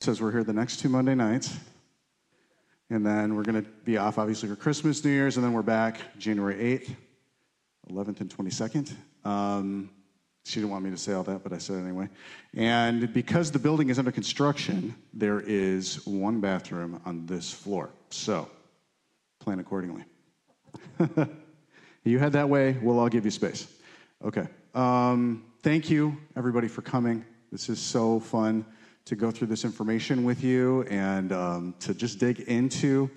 says we're here the next two Monday nights. And then we're going to be off, obviously, for Christmas, New Year's, and then we're back January 8th, 11th, and 22nd. Um, she didn't want me to say all that, but I said it anyway. And because the building is under construction, there is one bathroom on this floor. So plan accordingly. you head that way, we'll all give you space. Okay. Um, thank you, everybody, for coming. This is so fun to go through this information with you and um, to just dig into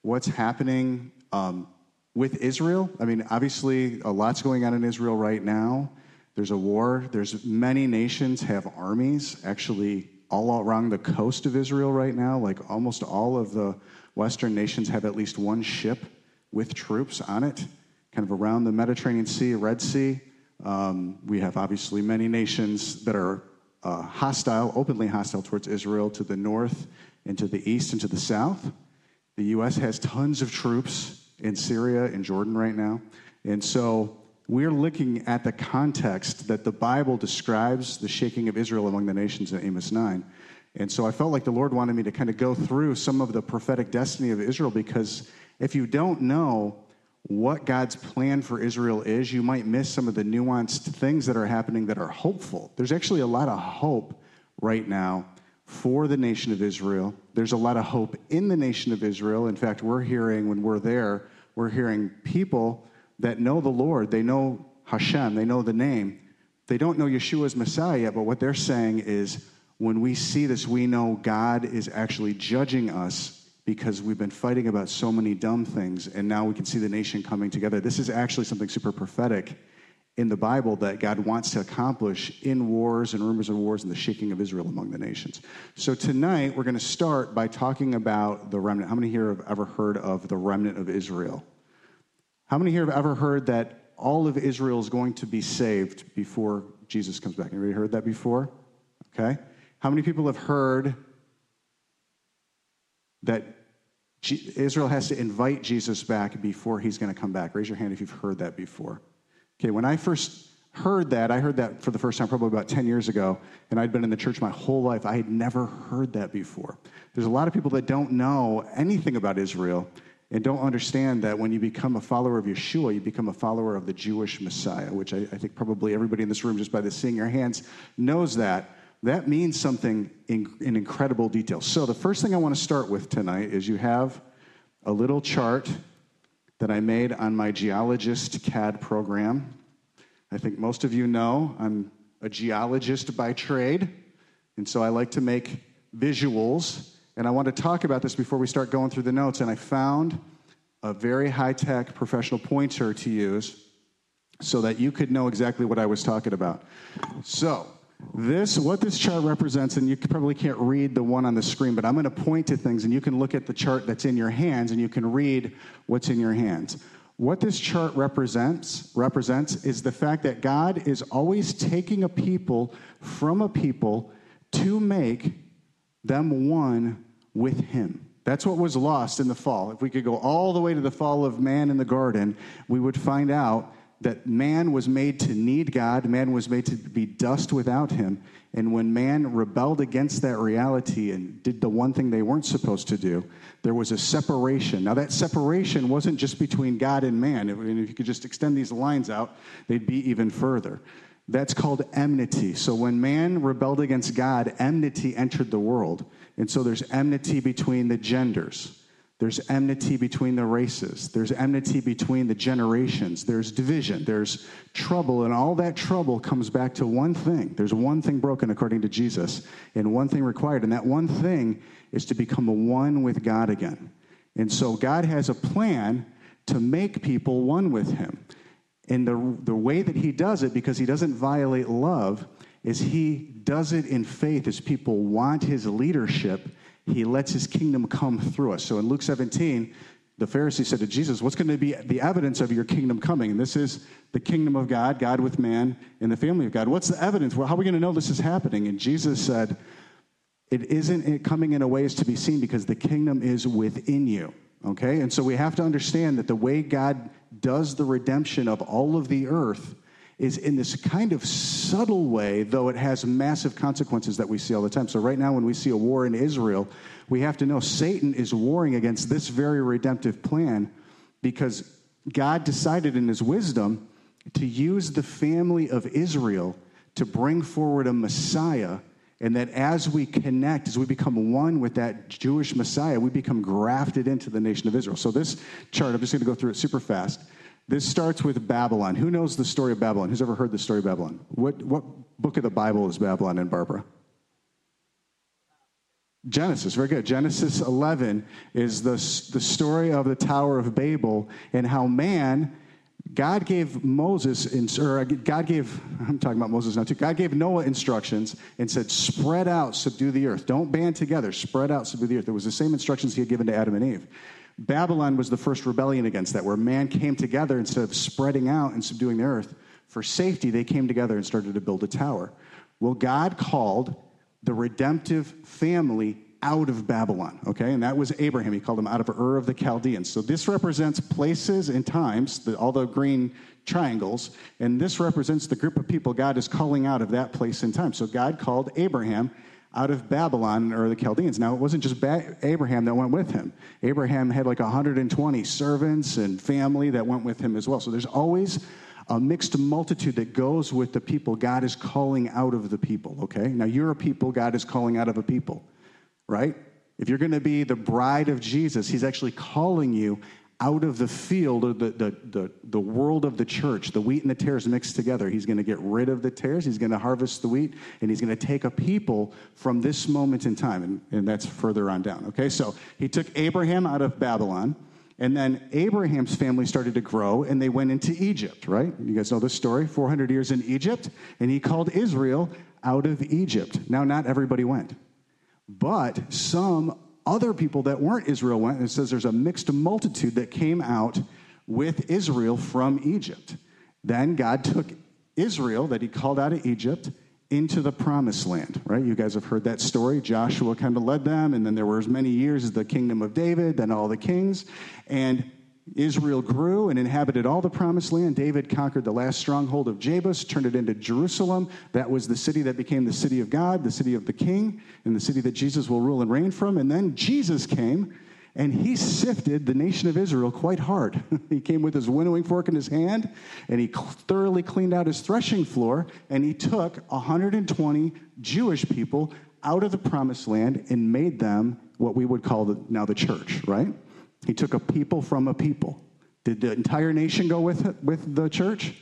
what's happening um, with Israel. I mean, obviously, a lot's going on in Israel right now. There's a war. There's many nations have armies actually all around the coast of Israel right now. Like almost all of the Western nations have at least one ship with troops on it, kind of around the Mediterranean Sea, Red Sea. Um, we have obviously many nations that are uh, hostile, openly hostile towards Israel to the north and to the east and to the south. The U.S. has tons of troops in Syria and Jordan right now. And so we're looking at the context that the Bible describes the shaking of Israel among the nations in Amos 9. And so I felt like the Lord wanted me to kind of go through some of the prophetic destiny of Israel because if you don't know what God's plan for Israel is, you might miss some of the nuanced things that are happening that are hopeful. There's actually a lot of hope right now for the nation of Israel. There's a lot of hope in the nation of Israel. In fact, we're hearing, when we're there, we're hearing people that know the Lord, they know Hashem, they know the name. They don't know Yeshua as Messiah yet, but what they're saying is when we see this, we know God is actually judging us because we've been fighting about so many dumb things, and now we can see the nation coming together. This is actually something super prophetic in the Bible that God wants to accomplish in wars and rumors of wars and the shaking of Israel among the nations. So tonight, we're going to start by talking about the remnant. How many here have ever heard of the remnant of Israel? How many here have ever heard that all of Israel is going to be saved before Jesus comes back? Anybody heard that before? Okay. How many people have heard that Israel has to invite Jesus back before he's going to come back? Raise your hand if you've heard that before. Okay, when I first heard that, I heard that for the first time probably about 10 years ago, and I'd been in the church my whole life. I had never heard that before. There's a lot of people that don't know anything about Israel and don't understand that when you become a follower of Yeshua, you become a follower of the Jewish Messiah, which I, I think probably everybody in this room, just by the seeing your hands, knows that. That means something in, in incredible detail. So, the first thing I want to start with tonight is you have a little chart that I made on my geologist CAD program. I think most of you know I'm a geologist by trade, and so I like to make visuals and I want to talk about this before we start going through the notes. And I found a very high tech professional pointer to use so that you could know exactly what I was talking about. So, this, what this chart represents, and you probably can't read the one on the screen, but I'm going to point to things and you can look at the chart that's in your hands and you can read what's in your hands. What this chart represents represents is the fact that God is always taking a people from a people to make them one with him. That's what was lost in the fall. If we could go all the way to the fall of man in the garden, we would find out that man was made to need God, man was made to be dust without him. And when man rebelled against that reality and did the one thing they weren't supposed to do, there was a separation. Now, that separation wasn't just between God and man. And if you could just extend these lines out, they'd be even further. That's called enmity. So when man rebelled against God, enmity entered the world. And so there's enmity between the genders. There's enmity between the races. There's enmity between the generations. There's division. There's trouble. And all that trouble comes back to one thing. There's one thing broken according to Jesus, and one thing required. And that one thing is to become one with God again. And so God has a plan to make people one with Him. And the, the way that he does it, because he doesn't violate love, is he does it in faith as people want his leadership. He lets his kingdom come through us. So in Luke 17, the Pharisee said to Jesus, What's going to be the evidence of your kingdom coming? And this is the kingdom of God, God with man, and the family of God. What's the evidence? Well, how are we going to know this is happening? And Jesus said, It isn't coming in a ways to be seen because the kingdom is within you. Okay? And so we have to understand that the way God does the redemption of all of the earth is in this kind of subtle way, though it has massive consequences that we see all the time. So, right now, when we see a war in Israel, we have to know Satan is warring against this very redemptive plan because God decided in his wisdom to use the family of Israel to bring forward a Messiah. And that as we connect, as we become one with that Jewish Messiah, we become grafted into the nation of Israel. So, this chart, I'm just going to go through it super fast. This starts with Babylon. Who knows the story of Babylon? Who's ever heard the story of Babylon? What, what book of the Bible is Babylon in, Barbara? Genesis, very good. Genesis 11 is the, the story of the Tower of Babel and how man, God gave Moses, or uh, God gave, I'm talking about Moses now too, God gave Noah instructions and said, spread out, subdue the earth. Don't band together, spread out, subdue the earth. It was the same instructions he had given to Adam and Eve. Babylon was the first rebellion against that, where man came together instead of spreading out and subduing the earth. For safety, they came together and started to build a tower. Well, God called the redemptive family out of Babylon, okay? And that was Abraham. He called him out of Ur of the Chaldeans. So this represents places and times, the, all the green triangles, and this represents the group of people God is calling out of that place and time. So God called Abraham out of Babylon or the Chaldeans. Now, it wasn't just ba- Abraham that went with him. Abraham had like 120 servants and family that went with him as well. So there's always a mixed multitude that goes with the people God is calling out of the people, okay? Now, you're a people God is calling out of a people, right? If you're going to be the bride of Jesus, he's actually calling you out of the field of the, the, the, the, world of the church, the wheat and the tares mixed together. He's going to get rid of the tares, he's going to harvest the wheat, and he's going to take a people from this moment in time. And, and that's further on down. Okay, so he took Abraham out of Babylon. And then Abraham's family started to grow and they went into Egypt, right? You guys know this story 400 years in Egypt. And he called Israel out of Egypt. Now, not everybody went, but some other people that weren't Israel went, and it says there's a mixed multitude that came out with Israel from Egypt. Then God took Israel, that he called out of Egypt, into the promised land, right? You guys have heard that story. Joshua kind of led them, and then there were as many years as the kingdom of David, then all the kings. And Israel grew and inhabited all the promised land. David conquered the last stronghold of Jebus, turned it into Jerusalem. That was the city that became the city of God, the city of the king, and the city that Jesus will rule and reign from. And then Jesus came and he sifted the nation of Israel quite hard. he came with his winnowing fork in his hand and he thoroughly cleaned out his threshing floor and he took 120 Jewish people out of the promised land and made them what we would call the, now the church, right? He took a people from a people. Did the entire nation go with, with the church?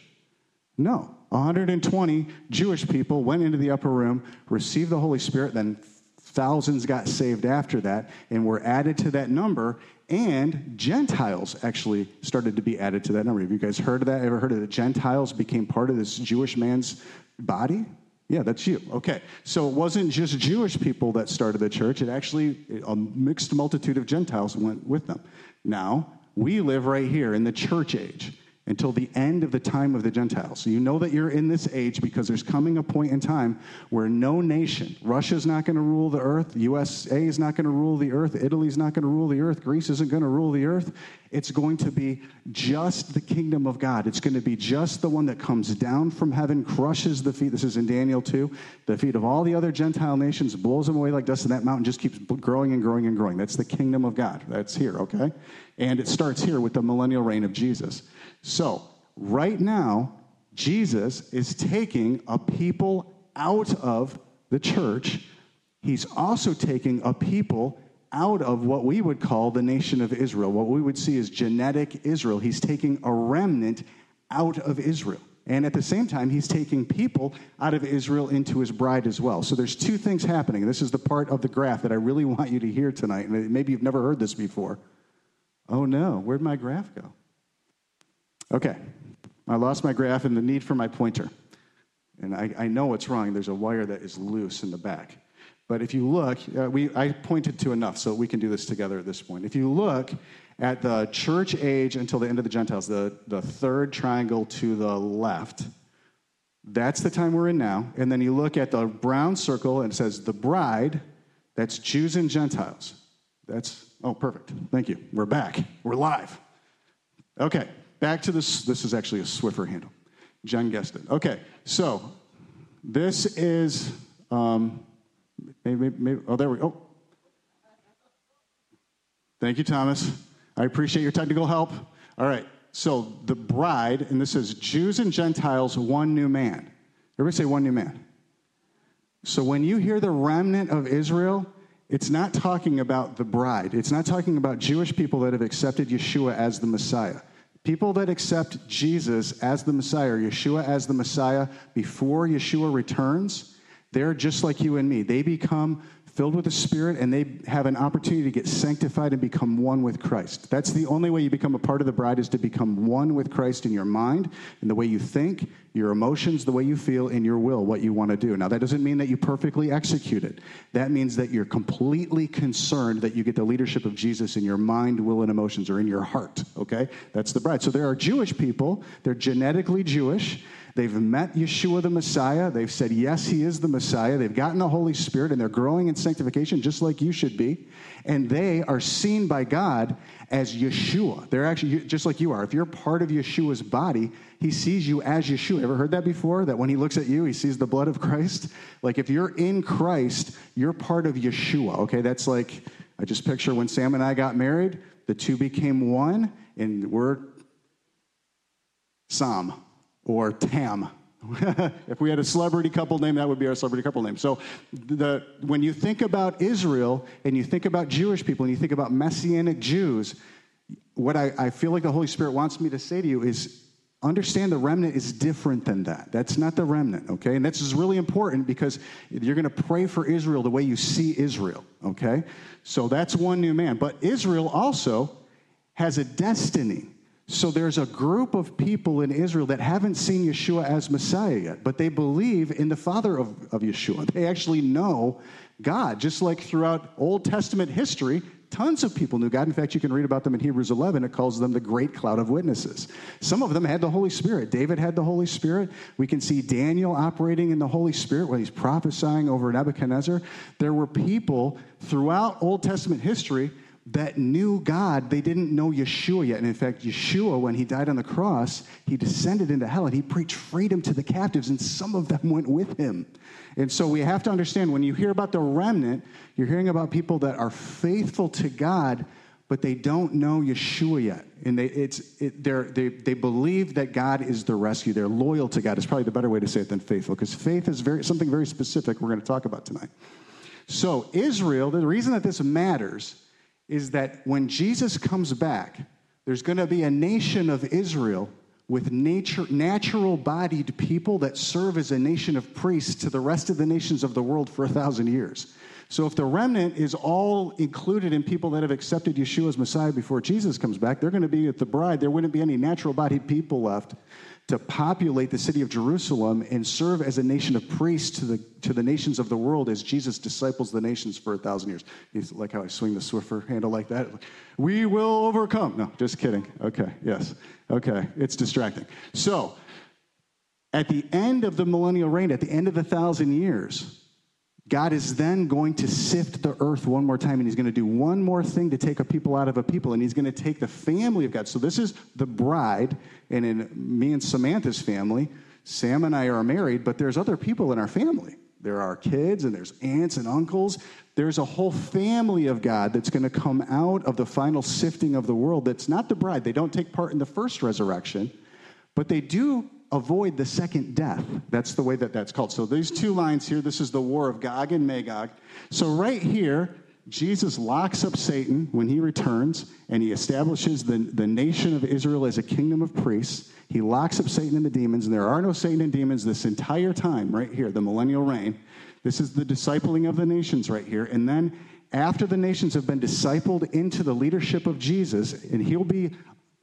No. 120 Jewish people went into the upper room, received the Holy Spirit, then thousands got saved after that and were added to that number. And Gentiles actually started to be added to that number. Have you guys heard of that? Ever heard of the Gentiles became part of this Jewish man's body? Yeah, that's you. Okay. So it wasn't just Jewish people that started the church, it actually, a mixed multitude of Gentiles went with them. Now, we live right here in the church age until the end of the time of the Gentiles. So you know that you're in this age because there's coming a point in time where no nation, Russia's not going to rule the earth, USA is not going to rule the earth, Italy's not going to rule the earth, Greece isn't going to rule the earth. It's going to be just the kingdom of God. It's going to be just the one that comes down from heaven, crushes the feet. This is in Daniel 2. The feet of all the other Gentile nations, blows them away like dust, and that mountain just keeps growing and growing and growing. That's the kingdom of God. That's here, okay? And it starts here with the millennial reign of Jesus. So, right now, Jesus is taking a people out of the church. He's also taking a people out of what we would call the nation of Israel, what we would see as genetic Israel. He's taking a remnant out of Israel. And at the same time, he's taking people out of Israel into his bride as well. So there's two things happening. This is the part of the graph that I really want you to hear tonight. And maybe you've never heard this before. Oh no, where'd my graph go? Okay, I lost my graph and the need for my pointer. And I, I know what's wrong. There's a wire that is loose in the back. But if you look, uh, we, I pointed to enough, so we can do this together at this point. If you look at the church age until the end of the Gentiles, the, the third triangle to the left, that's the time we're in now. And then you look at the brown circle and it says the bride, that's Jews and Gentiles. That's, oh, perfect. Thank you. We're back. We're live. Okay, back to this. This is actually a Swiffer handle. Jen guessed it. Okay, so this is, um, maybe, maybe, oh, there we go. Oh. Thank you, Thomas. I appreciate your technical help. All right, so the bride, and this is Jews and Gentiles, one new man. Everybody say one new man. So when you hear the remnant of Israel, it's not talking about the bride. It's not talking about Jewish people that have accepted Yeshua as the Messiah. People that accept Jesus as the Messiah, Yeshua as the Messiah, before Yeshua returns, they're just like you and me. They become filled with the Spirit, and they have an opportunity to get sanctified and become one with Christ. That's the only way you become a part of the bride is to become one with Christ in your mind, in the way you think, your emotions, the way you feel, in your will, what you want to do. Now, that doesn't mean that you perfectly execute it. That means that you're completely concerned that you get the leadership of Jesus in your mind, will, and emotions, or in your heart, okay? That's the bride. So there are Jewish people, they're genetically Jewish They've met Yeshua the Messiah. They've said, yes, he is the Messiah. They've gotten the Holy Spirit and they're growing in sanctification just like you should be. And they are seen by God as Yeshua. They're actually just like you are. If you're part of Yeshua's body, he sees you as Yeshua. Ever heard that before? That when he looks at you, he sees the blood of Christ? Like if you're in Christ, you're part of Yeshua. Okay, that's like, I just picture when Sam and I got married, the two became one, and we're Sam or Tam. if we had a celebrity couple name, that would be our celebrity couple name. So, the, when you think about Israel and you think about Jewish people and you think about Messianic Jews, what I, I feel like the Holy Spirit wants me to say to you is understand the remnant is different than that. That's not the remnant, okay? And this is really important because you're going to pray for Israel the way you see Israel, okay? So that's one new man. But Israel also has a destiny. So there's a group of people in Israel that haven't seen Yeshua as Messiah yet, but they believe in the Father of, of Yeshua. They actually know God, just like throughout Old Testament history, tons of people knew God. In fact, you can read about them in Hebrews 11. It calls them the great cloud of witnesses. Some of them had the Holy Spirit. David had the Holy Spirit. We can see Daniel operating in the Holy Spirit when he's prophesying over Nebuchadnezzar. There were people throughout Old Testament history that knew God, they didn't know Yeshua yet. And in fact, Yeshua, when he died on the cross, he descended into hell and he preached freedom to the captives, and some of them went with him. And so we have to understand when you hear about the remnant, you're hearing about people that are faithful to God, but they don't know Yeshua yet. And they, it's, it, they they, believe that God is the rescue. They're loyal to God. It's probably the better way to say it than faithful, because faith is very, something very specific we're going to talk about tonight. So, Israel, the reason that this matters is that when Jesus comes back, there's going to be a nation of Israel with nature, natural bodied people that serve as a nation of priests to the rest of the nations of the world for a thousand years. So if the remnant is all included in people that have accepted Yeshua as Messiah before Jesus comes back, they're going to be at the bride. There wouldn't be any natural bodied people left to populate the city of Jerusalem and serve as a nation of priests to the, to the nations of the world as Jesus disciples the nations for a thousand years. You like how I swing the Swiffer handle like that? We will overcome. No, just kidding. Okay, yes. Okay, it's distracting. So, at the end of the millennial reign, at the end of the thousand years, God is then going to sift the earth one more time, and He's going to do one more thing to take a people out of a people, and He's going to take the family of God. So, this is the bride, and in me and Samantha's family, Sam and I are married, but there's other people in our family. There are kids, and there's aunts and uncles. There's a whole family of God that's going to come out of the final sifting of the world that's not the bride. They don't take part in the first resurrection, but they do avoid the second death. That's the way that that's called. So these two lines here, this is the war of Gog and Magog. So right here, Jesus locks up Satan when he returns and he establishes the, the nation of Israel as a kingdom of priests. He locks up Satan and the demons, and there are no Satan and demons this entire time, right here, the millennial reign. This is the discipling of the nations right here. And then after the nations have been discipled into the leadership of Jesus, and he'll be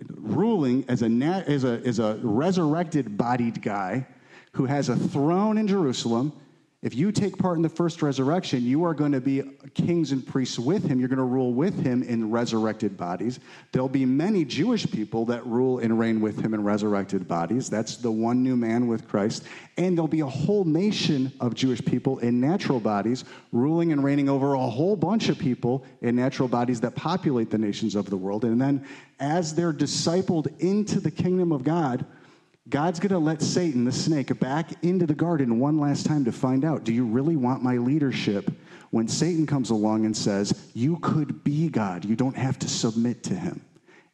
ruling as a, as a, as a resurrected bodied guy who has a throne in Jerusalem if you take part in the first resurrection, you are going to be kings and priests with him. You're going to rule with him in resurrected bodies. There'll be many Jewish people that rule and reign with him in resurrected bodies. That's the one new man with Christ. And there'll be a whole nation of Jewish people in natural bodies ruling and reigning over a whole bunch of people in natural bodies that populate the nations of the world. And then as they're discipled into the kingdom of God, God's going to let Satan, the snake, back into the garden one last time to find out do you really want my leadership? When Satan comes along and says, You could be God, you don't have to submit to him.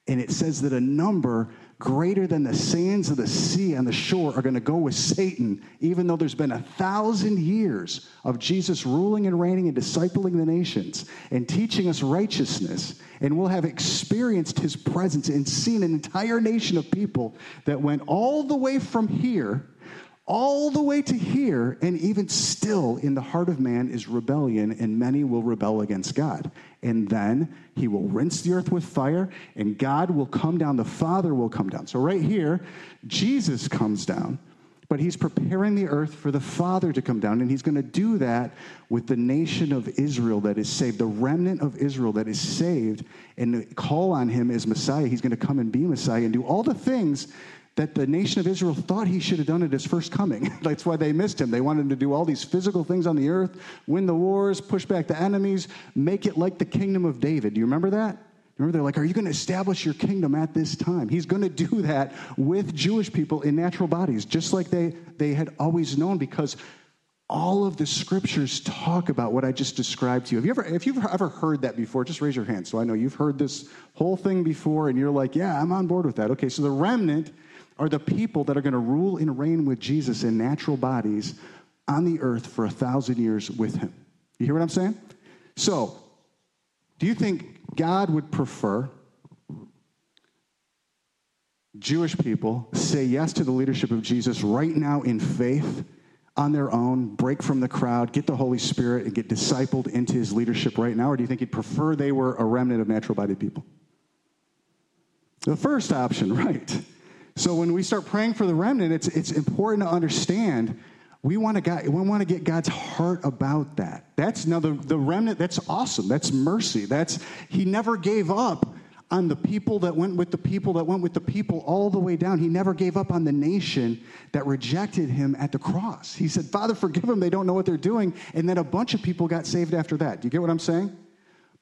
And it says that a number greater than the sands of the sea on the shore are going to go with Satan, even though there's been a thousand years of Jesus ruling and reigning and discipling the nations and teaching us righteousness. And we'll have experienced his presence and seen an entire nation of people that went all the way from here all the way to here, and even still in the heart of man is rebellion, and many will rebel against God. And then he will rinse the earth with fire, and God will come down, the Father will come down. So, right here, Jesus comes down, but he's preparing the earth for the Father to come down, and he's going to do that with the nation of Israel that is saved, the remnant of Israel that is saved, and call on him as Messiah. He's going to come and be Messiah and do all the things that the nation of Israel thought he should have done at his first coming. That's why they missed him. They wanted him to do all these physical things on the earth, win the wars, push back the enemies, make it like the kingdom of David. Do you remember that? Remember, they're like, Are you going to establish your kingdom at this time? He's going to do that with Jewish people in natural bodies, just like they, they had always known, because all of the scriptures talk about what I just described to you. Have you ever, if you've ever heard that before, just raise your hand. So I know you've heard this whole thing before, and you're like, Yeah, I'm on board with that. Okay, so the remnant are the people that are going to rule and reign with Jesus in natural bodies on the earth for a thousand years with him. You hear what I'm saying? So, do you think God would prefer Jewish people say yes to the leadership of Jesus right now in faith on their own, break from the crowd, get the Holy Spirit, and get discipled into his leadership right now? Or do you think he'd prefer they were a remnant of natural bodied people? The first option, right. So when we start praying for the remnant, it's, it's important to understand we want to God, we want to get God's heart about that. That's now the, the remnant, that's awesome. That's mercy. That's he never gave up on the people that went with the people that went with the people all the way down. He never gave up on the nation that rejected him at the cross. He said, Father, forgive them. They don't know what they're doing. And then a bunch of people got saved after that. Do you get what I'm saying?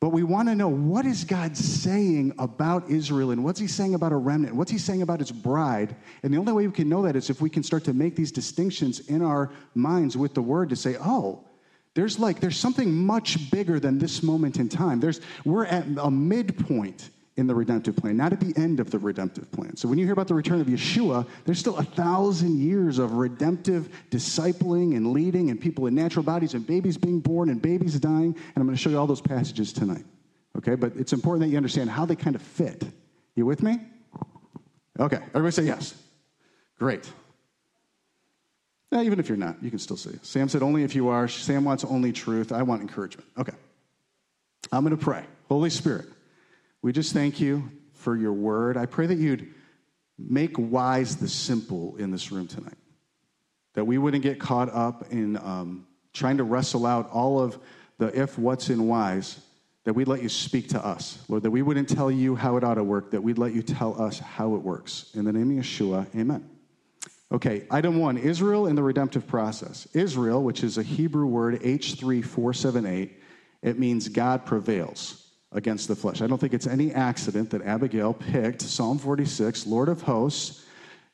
But we want to know what is God saying about Israel and what's he saying about a remnant? What's he saying about his bride? And the only way we can know that is if we can start to make these distinctions in our minds with the word to say, oh, there's like there's something much bigger than this moment in time. There's we're at a midpoint in the redemptive plan, not at the end of the redemptive plan. So when you hear about the return of Yeshua, there's still a thousand years of redemptive discipling and leading and people in natural bodies and babies being born and babies dying. And I'm going to show you all those passages tonight. Okay, but it's important that you understand how they kind of fit. You with me? Okay, everybody say yes. Great. Now, even if you're not, you can still say. Sam said only if you are. Sam wants only truth. I want encouragement. Okay. I'm going to pray. Holy Spirit. We just thank you for your word. I pray that you'd make wise the simple in this room tonight. That we wouldn't get caught up in um, trying to wrestle out all of the if, what's, and whys. That we'd let you speak to us. Lord, that we wouldn't tell you how it ought to work, that we'd let you tell us how it works. In the name of Yeshua, amen. Okay, item one Israel in the redemptive process. Israel, which is a Hebrew word, H3478, it means God prevails against the flesh. I don't think it's any accident that Abigail picked Psalm 46, Lord of hosts,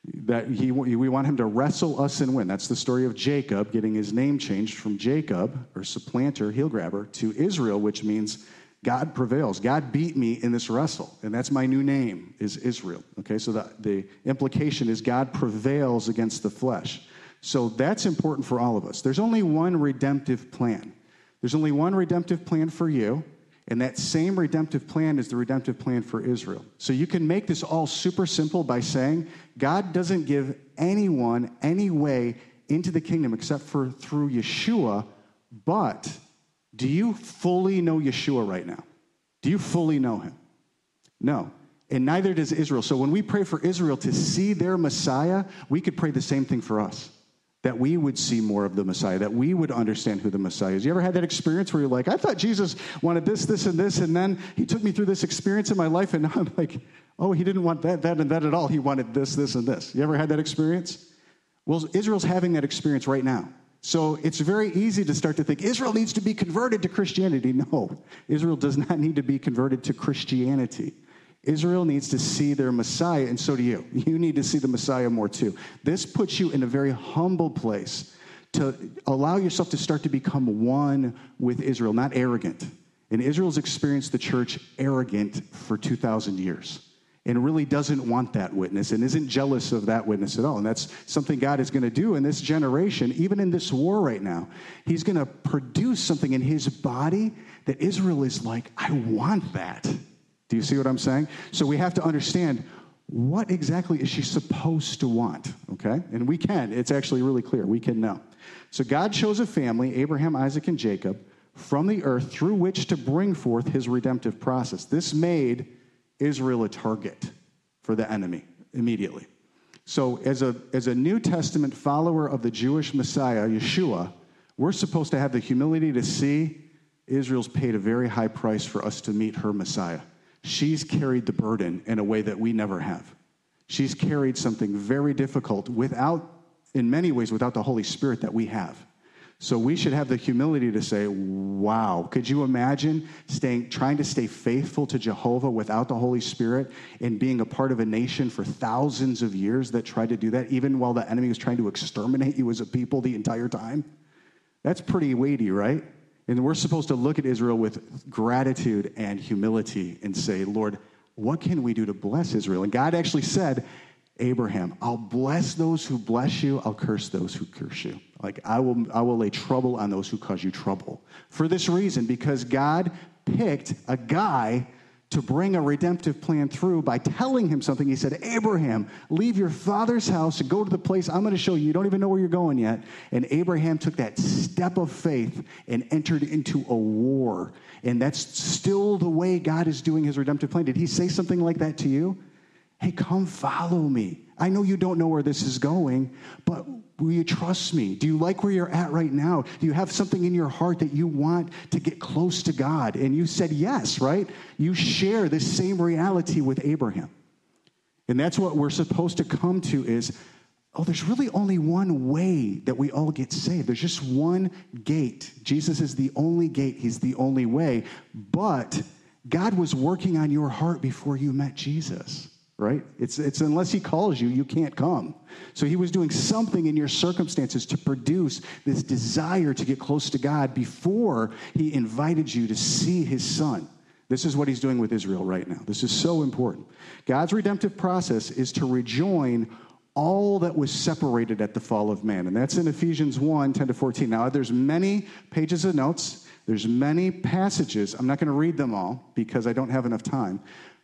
that he, we want him to wrestle us and win. That's the story of Jacob getting his name changed from Jacob, or supplanter, heel grabber, to Israel, which means God prevails. God beat me in this wrestle, and that's my new name, is Israel. Okay, so the, the implication is God prevails against the flesh. So that's important for all of us. There's only one redemptive plan. There's only one redemptive plan for you, and that same redemptive plan is the redemptive plan for Israel. So you can make this all super simple by saying God doesn't give anyone any way into the kingdom except for through Yeshua. But do you fully know Yeshua right now? Do you fully know him? No. And neither does Israel. So when we pray for Israel to see their Messiah, we could pray the same thing for us that we would see more of the Messiah, that we would understand who the Messiah is. You ever had that experience where you're like, I thought Jesus wanted this, this, and this, and then he took me through this experience in my life, and now I'm like, oh, he didn't want that, that, and that at all. He wanted this, this, and this. You ever had that experience? Well, Israel's having that experience right now. So it's very easy to start to think Israel needs to be converted to Christianity. No, Israel does not need to be converted to Christianity. Israel needs to see their Messiah, and so do you. You need to see the Messiah more too. This puts you in a very humble place to allow yourself to start to become one with Israel, not arrogant. And Israel's experienced the church arrogant for 2,000 years and really doesn't want that witness and isn't jealous of that witness at all. And that's something God is going to do in this generation, even in this war right now. He's going to produce something in his body that Israel is like, I want that. Do you see what I'm saying? So we have to understand what exactly is she supposed to want, okay? And we can. It's actually really clear. We can know. So God chose a family, Abraham, Isaac, and Jacob, from the earth through which to bring forth his redemptive process. This made Israel a target for the enemy immediately. So, as a, as a New Testament follower of the Jewish Messiah, Yeshua, we're supposed to have the humility to see Israel's paid a very high price for us to meet her Messiah. She's carried the burden in a way that we never have. She's carried something very difficult without, in many ways, without the Holy Spirit that we have. So we should have the humility to say, wow, could you imagine staying, trying to stay faithful to Jehovah without the Holy Spirit and being a part of a nation for thousands of years that tried to do that, even while the enemy was trying to exterminate you as a people the entire time? That's pretty weighty, right? And we're supposed to look at Israel with gratitude and humility and say, Lord, what can we do to bless Israel? And God actually said, Abraham, I'll bless those who bless you, I'll curse those who curse you. Like I will I will lay trouble on those who cause you trouble. For this reason, because God picked a guy to bring a redemptive plan through by telling him something. He said, Abraham, leave your father's house and go to the place I'm going to show you. You don't even know where you're going yet. And Abraham took that step of faith and entered into a war. And that's still the way God is doing his redemptive plan. Did he say something like that to you? Hey, come follow me. I know you don't know where this is going, but will you trust me? Do you like where you're at right now? Do you have something in your heart that you want to get close to God? And you said yes, right? You share this same reality with Abraham. And that's what we're supposed to come to is oh, there's really only one way that we all get saved. There's just one gate. Jesus is the only gate, He's the only way. But God was working on your heart before you met Jesus right? It's, it's unless he calls you, you can't come. So he was doing something in your circumstances to produce this desire to get close to God before he invited you to see his son. This is what he's doing with Israel right now. This is so important. God's redemptive process is to rejoin all that was separated at the fall of man. And that's in Ephesians 1 10 to 14. Now, there's many pages of notes. There's many passages. I'm not going to read them all because I don't have enough time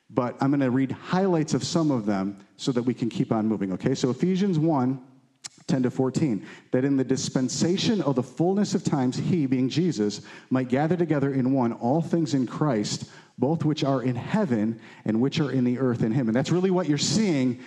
but I'm going to read highlights of some of them so that we can keep on moving, okay? So Ephesians 1 10 to 14, that in the dispensation of the fullness of times, he, being Jesus, might gather together in one all things in Christ, both which are in heaven and which are in the earth in him. And that's really what you're seeing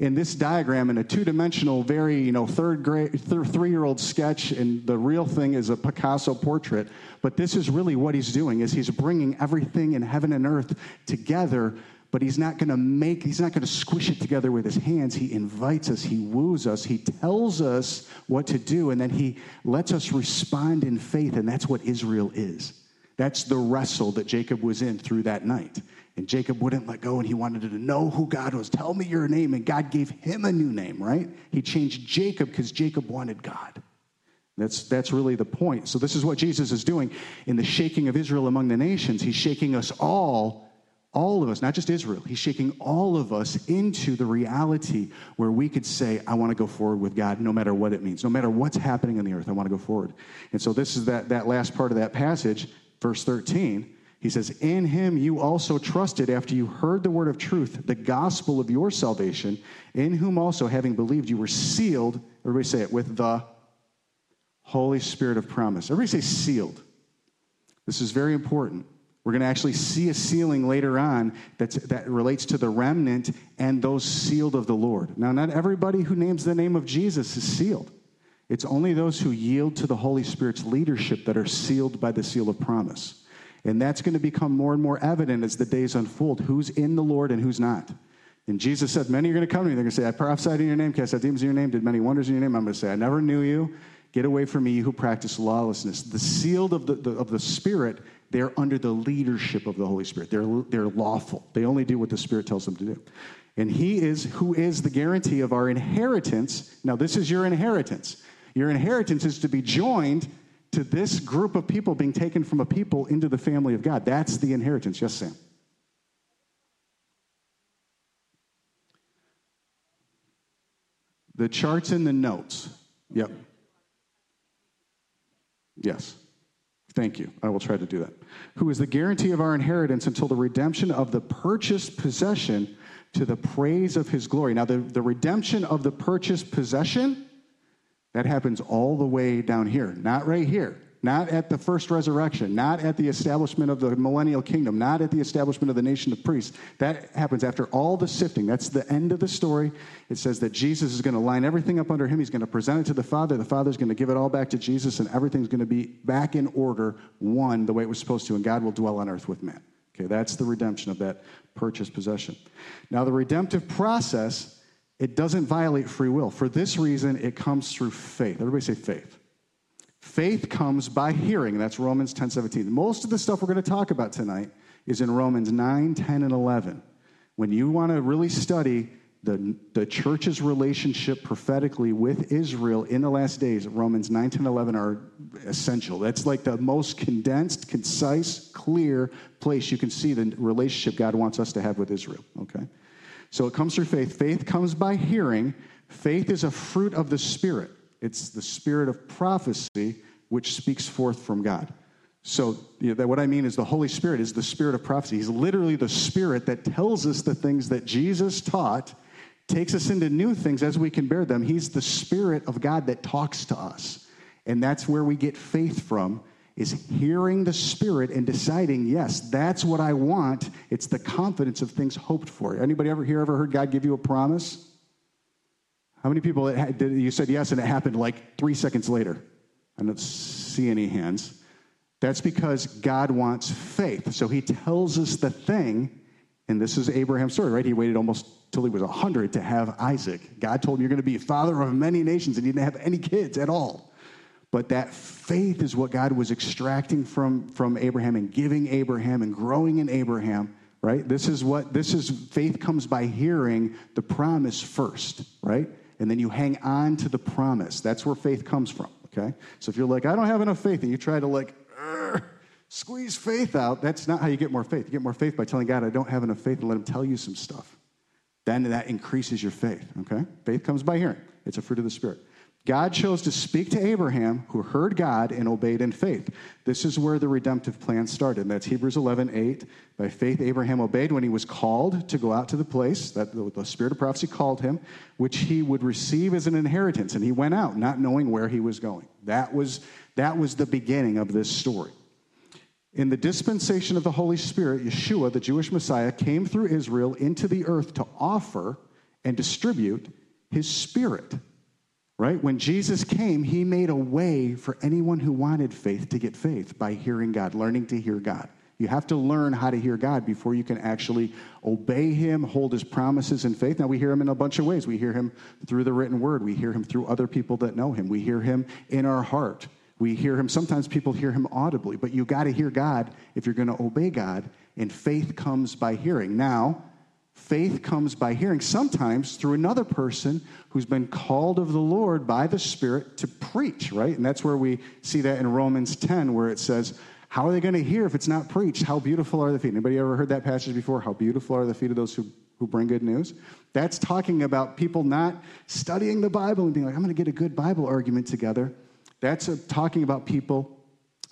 in this diagram in a two-dimensional very you know third grade th- three-year-old sketch and the real thing is a picasso portrait. But this is really what he's doing is he's bringing everything in heaven and earth together but he's not going to make he's not going to squish it together with his hands. He invites us he woos us he tells us what to do and then he lets us respond in faith and that's what israel is. That's the wrestle that jacob was in through that night and Jacob wouldn't let go and he wanted to know who God was. Tell me your name. And God gave him a new name, right? He changed Jacob because Jacob wanted God. That's, that's really the point. So, this is what Jesus is doing in the shaking of Israel among the nations. He's shaking us all, all of us, not just Israel. He's shaking all of us into the reality where we could say, I want to go forward with God no matter what it means, no matter what's happening on the earth. I want to go forward. And so, this is that, that last part of that passage, verse 13 he says, In him you also trusted after you heard the word of truth, the gospel of your salvation, in whom also, having believed, you were sealed, everybody say it, with the Holy Spirit of promise. Everybody say sealed. This is very important. We're going to actually see a sealing later on that's, that relates to the remnant and those sealed of the Lord. Now, not everybody who names the name of Jesus is sealed. It's only those who yield to the Holy Spirit's leadership that are sealed by the seal of promise. And that's going to become more and more evident as the days unfold who's in the Lord and who's not. And Jesus said, Many are going to come to me. They're going to say, I prophesied in your name, cast out demons in your name, did many wonders in your name. I'm going to say, I never knew you. Get away from me, you who practice lawlessness. The sealed of the, the, of the Spirit They're under the leadership of the Holy Spirit. They're, they're lawful. They only do what the Spirit tells them to do. And He is who is the guarantee of our inheritance. Now, this is your inheritance. Your inheritance is to be joined to this group of people being taken from a people into the family of God. That's the inheritance. Yes, Sam? The charts and the notes. Yep. Yes. Thank you. I will try to do that. Who is the guarantee of our inheritance until the redemption of the purchased possession to the praise of his glory. Now, the, the redemption of the purchased possession, that happens all the way down here, not right here not at the first resurrection, not at the establishment of the millennial kingdom, not at the establishment of the nation of priests. That happens after all the sifting. That's the end of the story. It says that Jesus is going to line everything up under him. He's going to present it to the Father. The Father's going to give it all back to Jesus, and everything's going to be back in order, one, the way it was supposed to, and God will dwell on earth with man. Okay, that's the redemption of that purchased possession. Now, the redemptive process, it doesn't violate free will. For this reason, it comes through faith. Everybody say faith. Faith comes by hearing. That's Romans 10 17. Most of the stuff we're going to talk about tonight is in Romans 9, 10, and 11. When you want to really study the, the church's relationship prophetically with Israel in the last days, Romans 9, 10, 11 are essential. That's like the most condensed, concise, clear place you can see the relationship God wants us to have with Israel. Okay? So it comes through faith. Faith comes by hearing. Faith is a fruit of the Spirit. It's the spirit of prophecy which speaks forth from God. So, you know, that what I mean is the Holy Spirit is the spirit of prophecy. He's literally the spirit that tells us the things that Jesus taught, takes us into new things as we can bear them. He's the spirit of God that talks to us. And that's where we get faith from is hearing the spirit and deciding, yes, that's what I want. It's the confidence of things hoped for. Anybody ever here ever heard God give you a promise? How many people had, you said yes and it happened like three seconds later? I don't see any hands. That's because God wants faith. So he tells us the thing, and this is Abraham's story, right? He waited almost till he was 100 to have Isaac. God told him, You're going to be father of many nations, and he didn't have any kids at all. But that faith is what God was extracting from, from Abraham and giving Abraham and growing in Abraham, right? This is what, this is, faith comes by hearing the promise first, right? and then you hang on to the promise. That's where faith comes from, okay? So if you're like, I don't have enough faith, and you try to like, squeeze faith out, that's not how you get more faith. You get more faith by telling God, I don't have enough faith, and let Him tell you some stuff. Then that increases your faith, okay? Faith comes by hearing, it's a fruit of the Spirit. God chose to speak to Abraham, who heard God and obeyed in faith. This is where the redemptive plan started. That's Hebrews 11, 8. By faith, Abraham obeyed when he was called to go out to the place that the spirit of prophecy called him, which he would receive as an inheritance. And he went out, not knowing where he was going. That was, that was the beginning of this story. In the dispensation of the Holy Spirit, Yeshua, the Jewish Messiah, came through Israel into the earth to offer and distribute his spirit right? When Jesus came, he made a way for anyone who wanted faith to get faith by hearing God, learning to hear God. You have to learn how to hear God before you can actually obey Him, hold His promises in faith. Now, we hear Him in a bunch of ways. We hear Him through the written word, we hear Him through other people that know Him, we hear Him in our heart. We hear Him, sometimes people hear Him audibly, but you got to hear God if you're going to obey God, and faith comes by hearing. Now, Faith comes by hearing, sometimes through another person who's been called of the Lord by the Spirit to preach, right? And that's where we see that in Romans 10, where it says, How are they going to hear if it's not preached? How beautiful are the feet? Anybody ever heard that passage before? How beautiful are the feet of those who, who bring good news? That's talking about people not studying the Bible and being like, I'm going to get a good Bible argument together. That's a, talking about people,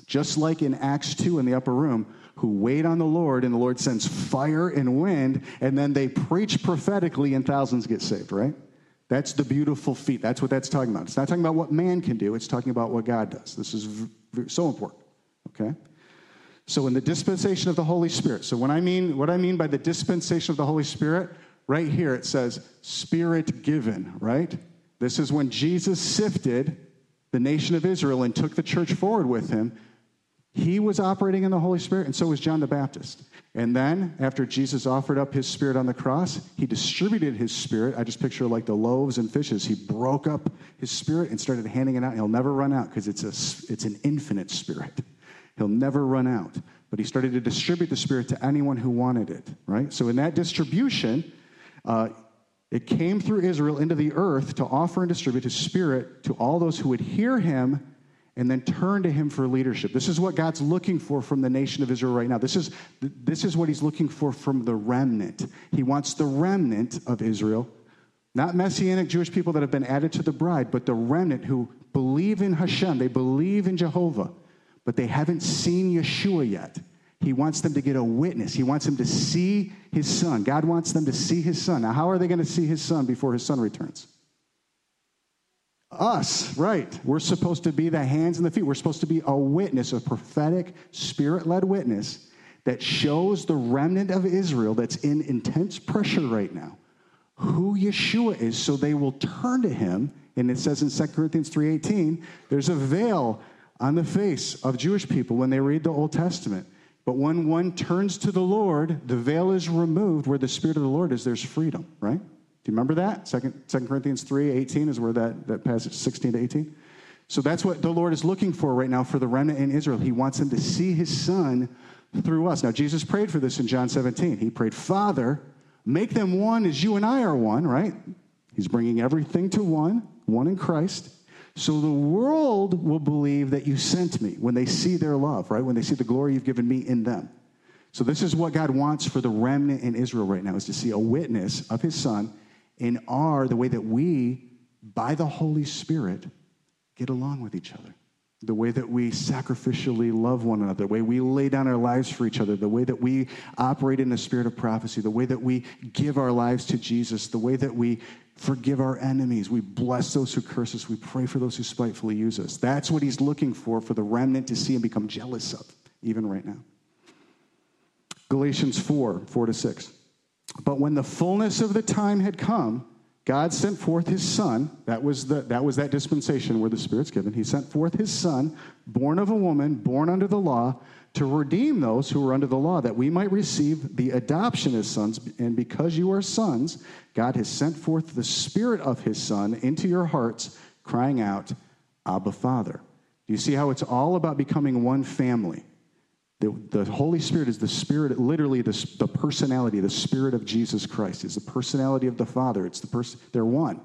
just like in Acts 2 in the upper room, who wait on the Lord, and the Lord sends fire and wind, and then they preach prophetically, and thousands get saved, right? That's the beautiful feet. That's what that's talking about. It's not talking about what man can do, it's talking about what God does. This is v- so important, okay? So, in the dispensation of the Holy Spirit, so when I mean, what I mean by the dispensation of the Holy Spirit, right here it says spirit given, right? This is when Jesus sifted the nation of Israel and took the church forward with him he was operating in the Holy Spirit, and so was John the Baptist. And then, after Jesus offered up his spirit on the cross, he distributed his spirit. I just picture like the loaves and fishes. He broke up his spirit and started handing it out. He'll never run out because it's, a, it's an infinite spirit. He'll never run out. but he started to distribute the Spirit to anyone who wanted it, right? So in that distribution, uh, it came through Israel into the earth to offer and distribute his Spirit to all those who would hear him and then turn to him for leadership. This is what God's looking for from the nation of Israel right now. This is, this is what he's looking for from the remnant. He wants the remnant of Israel, not messianic Jewish people that have been added to the bride, but the remnant who believe in Hashem, they believe in Jehovah, but they haven't seen Yeshua yet. He wants them to get a witness. He wants them to see his son. God wants them to see his son. Now, how are they going to see his son before his son returns? Us, right. We're supposed to be the hands and the feet. We're supposed to be a witness, a prophetic, spirit led witness that shows the remnant of Israel that's in intense pressure right now who Yeshua is so they will turn to him. And it says in 2 Corinthians 3:18, there's a veil on the face of Jewish people when they read the Old Testament. But when one turns to the Lord, the veil is removed. Where the Spirit of the Lord is, there's freedom, right? You remember that? Second, 2 Corinthians 3 18 is where that, that passage, 16 to 18. So that's what the Lord is looking for right now for the remnant in Israel. He wants them to see his son through us. Now, Jesus prayed for this in John 17. He prayed, Father, make them one as you and I are one, right? He's bringing everything to one, one in Christ. So the world will believe that you sent me when they see their love, right? When they see the glory you've given me in them. So this is what God wants for the remnant in Israel right now is to see a witness of his son in our, the way that we, by the Holy Spirit, get along with each other. The way that we sacrificially love one another, the way we lay down our lives for each other, the way that we operate in the spirit of prophecy, the way that we give our lives to Jesus, the way that we forgive our enemies, we bless those who curse us, we pray for those who spitefully use us. That's what he's looking for for the remnant to see and become jealous of, even right now. Galatians 4 4 to 6. But when the fullness of the time had come, God sent forth his son. That was, the, that was that dispensation where the Spirit's given. He sent forth his son, born of a woman, born under the law, to redeem those who were under the law, that we might receive the adoption as sons. And because you are sons, God has sent forth the Spirit of his Son into your hearts, crying out, Abba, Father. Do you see how it's all about becoming one family? The, the, Holy Spirit is the Spirit, literally the, the personality, the Spirit of Jesus Christ. is the personality of the Father. It's the person, they're one.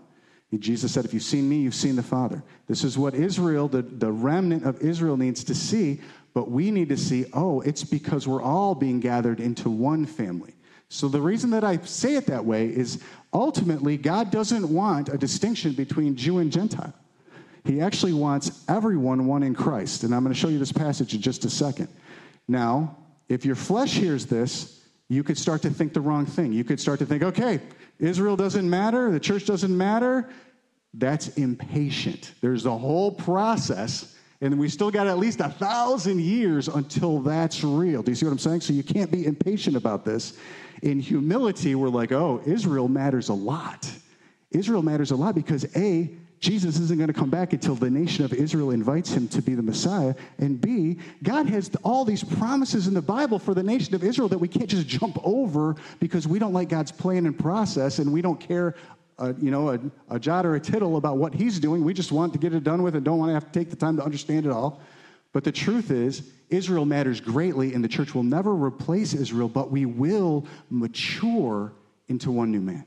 Jesus said, If you've seen me, you've seen the Father. This is what Israel, the, the remnant of Israel, needs to see, but we need to see, oh, it's because we're all being gathered into one family. So the reason that I say it that way is ultimately, God doesn't want a distinction between Jew and Gentile. He actually wants everyone one in Christ. And I'm going to show you this passage in just a second. Now, if your flesh hears this, you could start to think the wrong thing. You could start to think, okay, Israel doesn't matter, the church doesn't matter. That's impatient. There's a whole process, and we still got at least a thousand years until that's real. Do you see what I'm saying? So you can't be impatient about this. In humility, we're like, oh, Israel matters a lot. Israel matters a lot because A, Jesus isn't going to come back until the nation of Israel invites him to be the Messiah. And B, God has all these promises in the Bible for the nation of Israel that we can't just jump over because we don't like God's plan and process and we don't care, uh, you know, a, a jot or a tittle about what he's doing. We just want to get it done with and don't want to have to take the time to understand it all. But the truth is, Israel matters greatly, and the church will never replace Israel, but we will mature into one new man.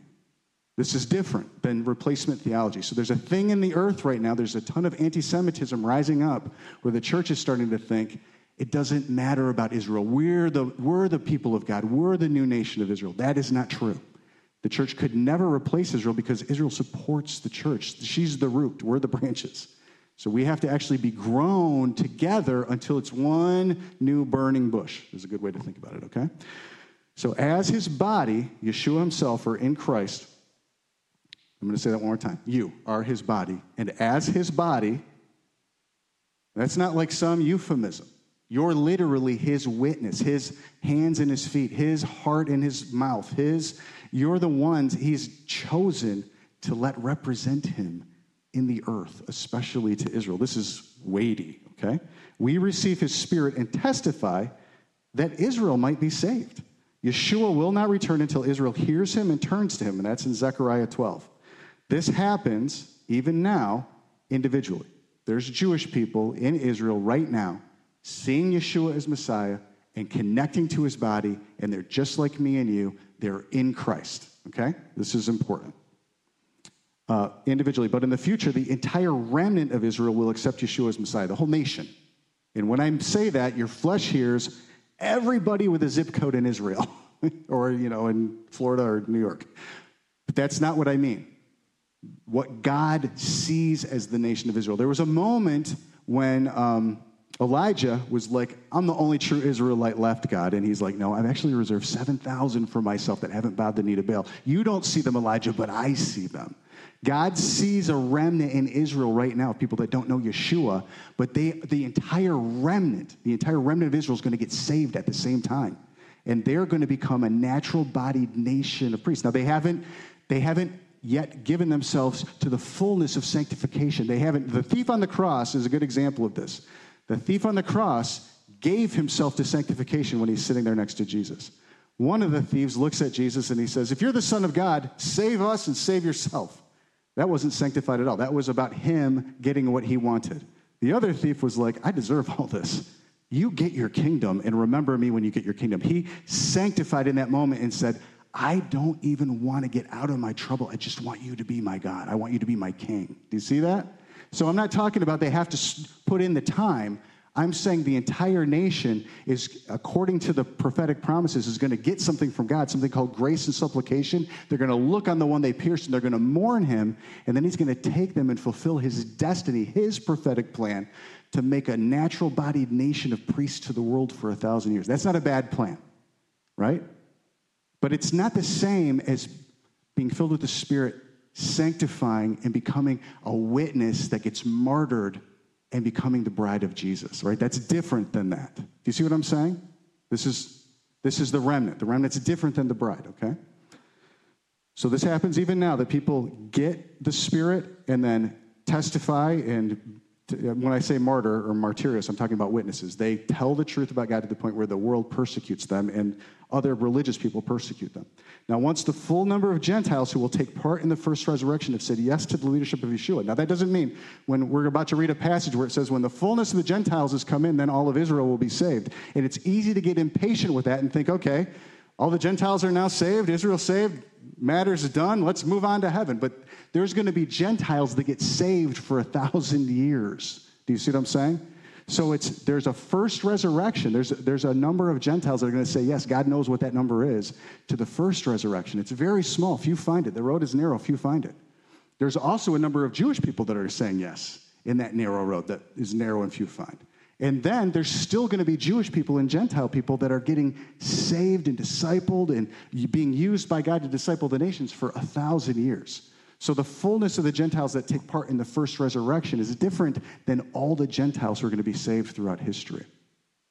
This is different than replacement theology. So there's a thing in the earth right now, there's a ton of anti Semitism rising up where the church is starting to think it doesn't matter about Israel. We're the, we're the people of God, we're the new nation of Israel. That is not true. The church could never replace Israel because Israel supports the church. She's the root, we're the branches. So we have to actually be grown together until it's one new burning bush, is a good way to think about it, okay? So as his body, Yeshua himself, or in Christ, I'm going to say that one more time. You are his body. And as his body, that's not like some euphemism. You're literally his witness, his hands and his feet, his heart and his mouth, his you're the ones he's chosen to let represent him in the earth, especially to Israel. This is weighty, okay? We receive his spirit and testify that Israel might be saved. Yeshua will not return until Israel hears him and turns to him, and that's in Zechariah 12. This happens even now individually. There's Jewish people in Israel right now seeing Yeshua as Messiah and connecting to his body, and they're just like me and you. They're in Christ, okay? This is important. Uh, individually, but in the future, the entire remnant of Israel will accept Yeshua as Messiah, the whole nation. And when I say that, your flesh hears everybody with a zip code in Israel or, you know, in Florida or New York. But that's not what I mean. What God sees as the nation of Israel. There was a moment when um, Elijah was like, I'm the only true Israelite left, God. And he's like, No, I've actually reserved 7,000 for myself that haven't bowed the knee to Baal. You don't see them, Elijah, but I see them. God sees a remnant in Israel right now, of people that don't know Yeshua, but they, the entire remnant, the entire remnant of Israel is going to get saved at the same time. And they're going to become a natural bodied nation of priests. Now, they haven't, they haven't yet given themselves to the fullness of sanctification. They haven't, the thief on the cross is a good example of this. The thief on the cross gave himself to sanctification when he's sitting there next to Jesus. One of the thieves looks at Jesus and he says, If you're the Son of God, save us and save yourself. That wasn't sanctified at all. That was about him getting what he wanted. The other thief was like, I deserve all this. You get your kingdom and remember me when you get your kingdom. He sanctified in that moment and said, I don't even want to get out of my trouble. I just want you to be my God. I want you to be my king. Do you see that? So I'm not talking about they have to put in the time. I'm saying the entire nation is, according to the prophetic promises, is going to get something from God, something called grace and supplication. They're going to look on the one they pierced and they're going to mourn him, and then he's going to take them and fulfill his destiny, his prophetic plan to make a natural bodied nation of priests to the world for a thousand years. That's not a bad plan, right? But it's not the same as being filled with the Spirit, sanctifying, and becoming a witness that gets martyred and becoming the bride of Jesus, right? That's different than that. Do you see what I'm saying? This is, this is the remnant. The remnant's different than the bride, okay? So this happens even now that people get the Spirit and then testify and Uh, when I say martyr or martyrios, I'm talking about witnesses. They tell the truth about God to the point where the world persecutes them and other religious people persecute them. Now, once the full number of Gentiles who will take part in the first resurrection have said yes to the leadership of Yeshua. Now, that doesn't mean when we're about to read a passage where it says, when the fullness of the Gentiles has come in, then all of Israel will be saved. And it's easy to get impatient with that and think, okay, all the Gentiles are now saved, Israel saved, matters done, let's move on to heaven. But there's going to be Gentiles that get saved for a thousand years. Do you see what I'm saying? So it's there's a first resurrection. There's there's a number of Gentiles that are going to say yes. God knows what that number is to the first resurrection. It's very small. Few find it. The road is narrow. Few find it. There's also a number of Jewish people that are saying yes in that narrow road that is narrow and few find. And then there's still going to be Jewish people and Gentile people that are getting saved and discipled and being used by God to disciple the nations for a thousand years. So the fullness of the Gentiles that take part in the first resurrection is different than all the Gentiles who are going to be saved throughout history.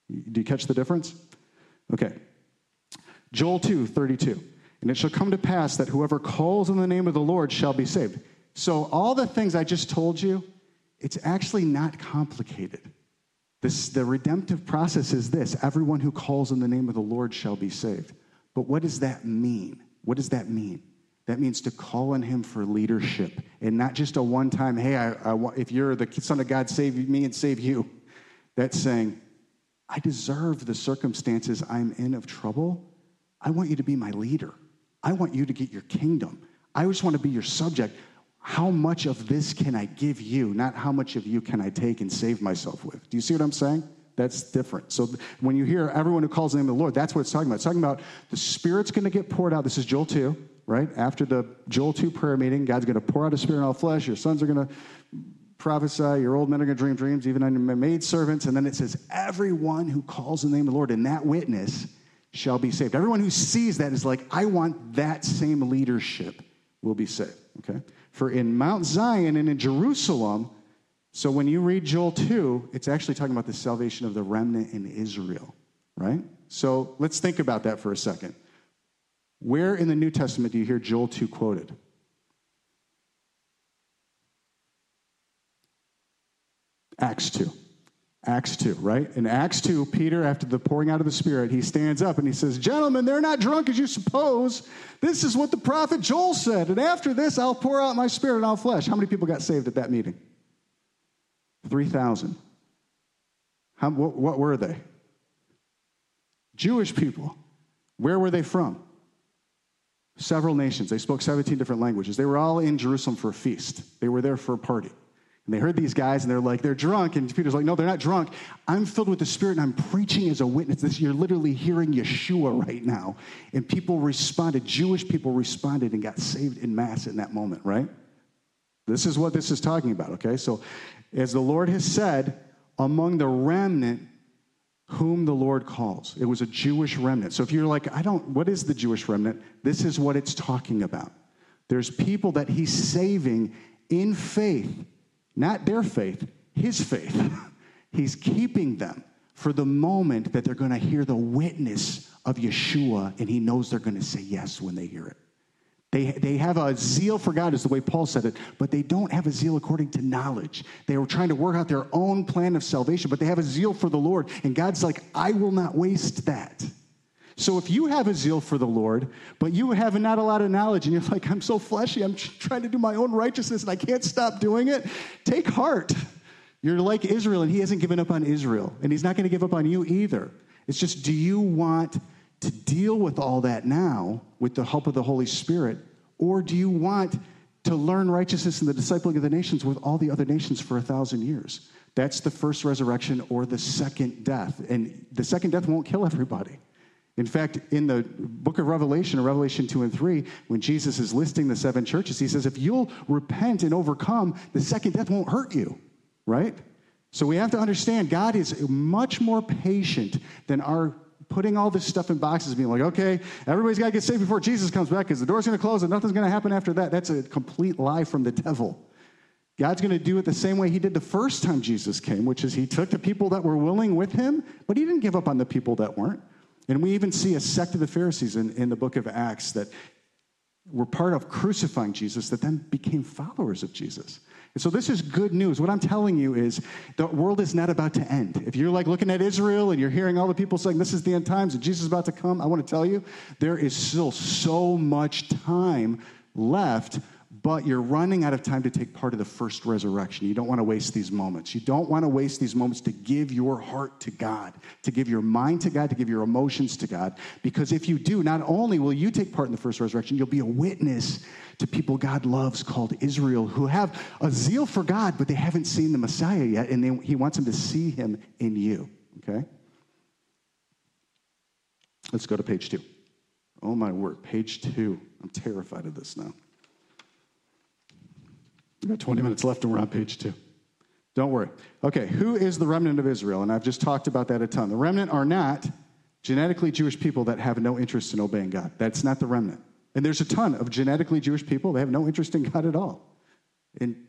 Do you catch the difference? Okay. Joel 2, 32. And it shall come to pass that whoever calls on the name of the Lord shall be saved. So all the things I just told you, it's actually not complicated. This, the redemptive process is this everyone who calls in the name of the Lord shall be saved. But what does that mean? What does that mean? That means to call on him for leadership and not just a one time, hey, I, I, if you're the Son of God, save me and save you. That's saying, I deserve the circumstances I'm in of trouble. I want you to be my leader. I want you to get your kingdom. I just want to be your subject. How much of this can I give you, not how much of you can I take and save myself with? Do you see what I'm saying? That's different. So when you hear everyone who calls the name of the Lord, that's what it's talking about. It's talking about the Spirit's going to get poured out. This is Joel 2 right? After the Joel 2 prayer meeting, God's going to pour out his spirit on all flesh. Your sons are going to prophesy. Your old men are going to dream dreams, even on your maid servants. And then it says, everyone who calls the name of the Lord and that witness shall be saved. Everyone who sees that is like, I want that same leadership will be saved, okay? For in Mount Zion and in Jerusalem, so when you read Joel 2, it's actually talking about the salvation of the remnant in Israel, right? So let's think about that for a second. Where in the New Testament do you hear Joel 2 quoted? Acts 2. Acts 2, right? In Acts 2, Peter, after the pouring out of the Spirit, he stands up and he says, Gentlemen, they're not drunk as you suppose. This is what the prophet Joel said. And after this, I'll pour out my Spirit on all flesh. How many people got saved at that meeting? 3,000. what, what were they? Jewish people. Where were they from? Several nations. They spoke 17 different languages. They were all in Jerusalem for a feast, they were there for a party. And they heard these guys and they're like, they're drunk. And Peter's like, no, they're not drunk. I'm filled with the Spirit and I'm preaching as a witness. This, you're literally hearing Yeshua right now. And people responded, Jewish people responded and got saved in mass in that moment, right? This is what this is talking about, okay? So, as the Lord has said, among the remnant whom the Lord calls. It was a Jewish remnant. So if you're like, I don't, what is the Jewish remnant? This is what it's talking about. There's people that he's saving in faith, not their faith, his faith. he's keeping them for the moment that they're going to hear the witness of Yeshua, and he knows they're going to say yes when they hear it. They, they have a zeal for God, is the way Paul said it, but they don't have a zeal according to knowledge. They were trying to work out their own plan of salvation, but they have a zeal for the Lord. And God's like, I will not waste that. So if you have a zeal for the Lord, but you have not a lot of knowledge, and you're like, I'm so fleshy, I'm trying to do my own righteousness, and I can't stop doing it, take heart. You're like Israel, and He hasn't given up on Israel, and He's not going to give up on you either. It's just, do you want to deal with all that now with the help of the Holy Spirit? Or do you want to learn righteousness in the discipling of the nations with all the other nations for a thousand years? That's the first resurrection or the second death. And the second death won't kill everybody. In fact, in the book of Revelation, Revelation 2 and 3, when Jesus is listing the seven churches, he says, if you'll repent and overcome, the second death won't hurt you, right? So we have to understand God is much more patient than our putting all this stuff in boxes, and being like, okay, everybody's got to get saved before Jesus comes back because the door's going to close and nothing's going to happen after that. That's a complete lie from the devil. God's going to do it the same way he did the first time Jesus came, which is he took the people that were willing with him, but he didn't give up on the people that weren't. And we even see a sect of the Pharisees in, in the book of Acts that were part of crucifying Jesus that then became followers of Jesus. And so this is good news. What I'm telling you is the world is not about to end. If you're like looking at Israel and you're hearing all the people saying this is the end times and Jesus is about to come, I want to tell you there is still so much time left but you're running out of time to take part of the first resurrection. You don't want to waste these moments. You don't want to waste these moments to give your heart to God, to give your mind to God, to give your emotions to God. Because if you do, not only will you take part in the first resurrection, you'll be a witness to people God loves called Israel who have a zeal for God, but they haven't seen the Messiah yet, and they, He wants them to see Him in you. Okay? Let's go to page two. Oh, my word, page two. I'm terrified of this now. We've got 20 minutes left and we're on page two. Don't worry. Okay, who is the remnant of Israel? And I've just talked about that a ton. The remnant are not genetically Jewish people that have no interest in obeying God. That's not the remnant. And there's a ton of genetically Jewish people that have no interest in God at all. And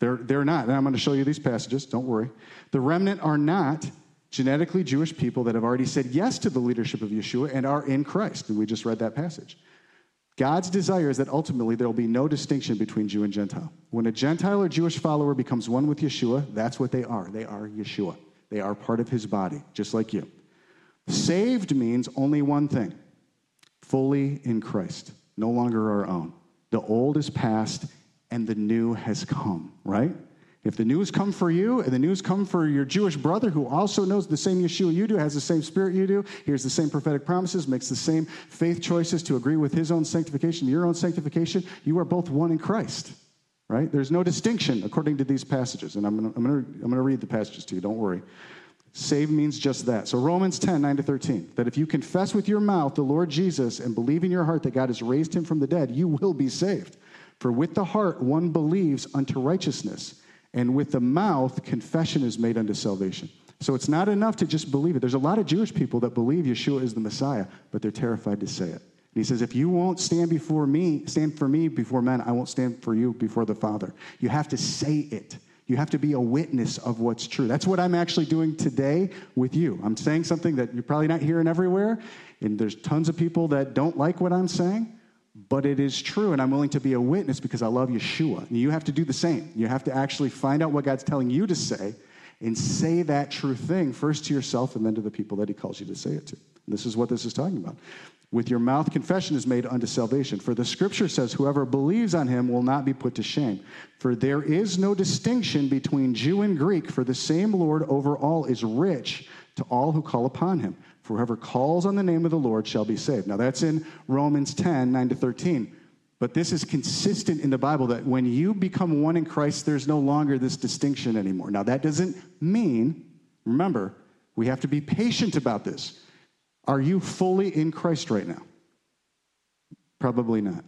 they're, they're not. And I'm going to show you these passages. Don't worry. The remnant are not genetically Jewish people that have already said yes to the leadership of Yeshua and are in Christ. And we just read that passage. God's desire is that ultimately there will be no distinction between Jew and Gentile. When a Gentile or Jewish follower becomes one with Yeshua, that's what they are. They are Yeshua. They are part of his body, just like you. Saved means only one thing fully in Christ, no longer our own. The old is past and the new has come, right? If the news come for you and the news come for your Jewish brother who also knows the same Yeshua you do, has the same spirit you do, hears the same prophetic promises, makes the same faith choices to agree with his own sanctification, your own sanctification, you are both one in Christ. Right? There's no distinction according to these passages. And I'm going to I'm I'm gonna read the passages to you, don't worry. Save means just that. So Romans 10, 9 to 13, that if you confess with your mouth the Lord Jesus and believe in your heart that God has raised him from the dead, you will be saved. For with the heart one believes unto righteousness and with the mouth, confession is made unto salvation. So it's not enough to just believe it. There's a lot of Jewish people that believe Yeshua is the Messiah, but they're terrified to say it. And he says, if you won't stand before me, stand for me before men, I won't stand for you before the Father. You have to say it. You have to be a witness of what's true. That's what I'm actually doing today with you. I'm saying something that you're probably not hearing everywhere, and there's tons of people that don't like what I'm saying but it is true, and I'm willing to be a witness because I love Yeshua. And you have to do the same. You have to actually find out what God's telling you to say and say that true thing first to yourself and then to the people that He calls you to say it to. And this is what this is talking about. With your mouth, confession is made unto salvation. For the scripture says, Whoever believes on him will not be put to shame. For there is no distinction between Jew and Greek, for the same Lord over all is rich to all who call upon him. For whoever calls on the name of the Lord shall be saved. Now that's in Romans 10, 9 to 13. But this is consistent in the Bible that when you become one in Christ, there's no longer this distinction anymore. Now, that doesn't mean, remember, we have to be patient about this. Are you fully in Christ right now? Probably not.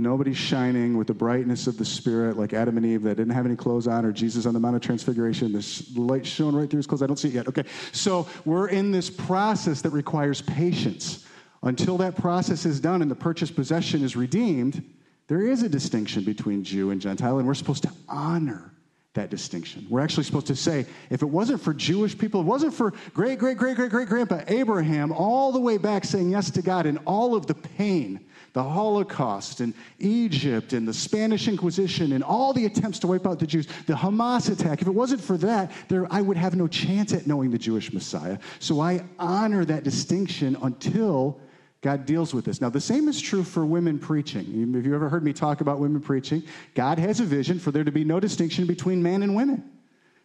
Nobody's shining with the brightness of the Spirit like Adam and Eve that didn't have any clothes on, or Jesus on the Mount of Transfiguration. The light shone right through his clothes. I don't see it yet. Okay. So we're in this process that requires patience. Until that process is done and the purchased possession is redeemed, there is a distinction between Jew and Gentile, and we're supposed to honor that distinction. We're actually supposed to say, if it wasn't for Jewish people, it wasn't for great, great, great, great, great grandpa Abraham, all the way back saying yes to God and all of the pain, the Holocaust and Egypt and the Spanish Inquisition and all the attempts to wipe out the Jews, the Hamas attack, if it wasn't for that, there, I would have no chance at knowing the Jewish Messiah. So I honor that distinction until God deals with this. Now, the same is true for women preaching. Have you ever heard me talk about women preaching? God has a vision for there to be no distinction between man and women.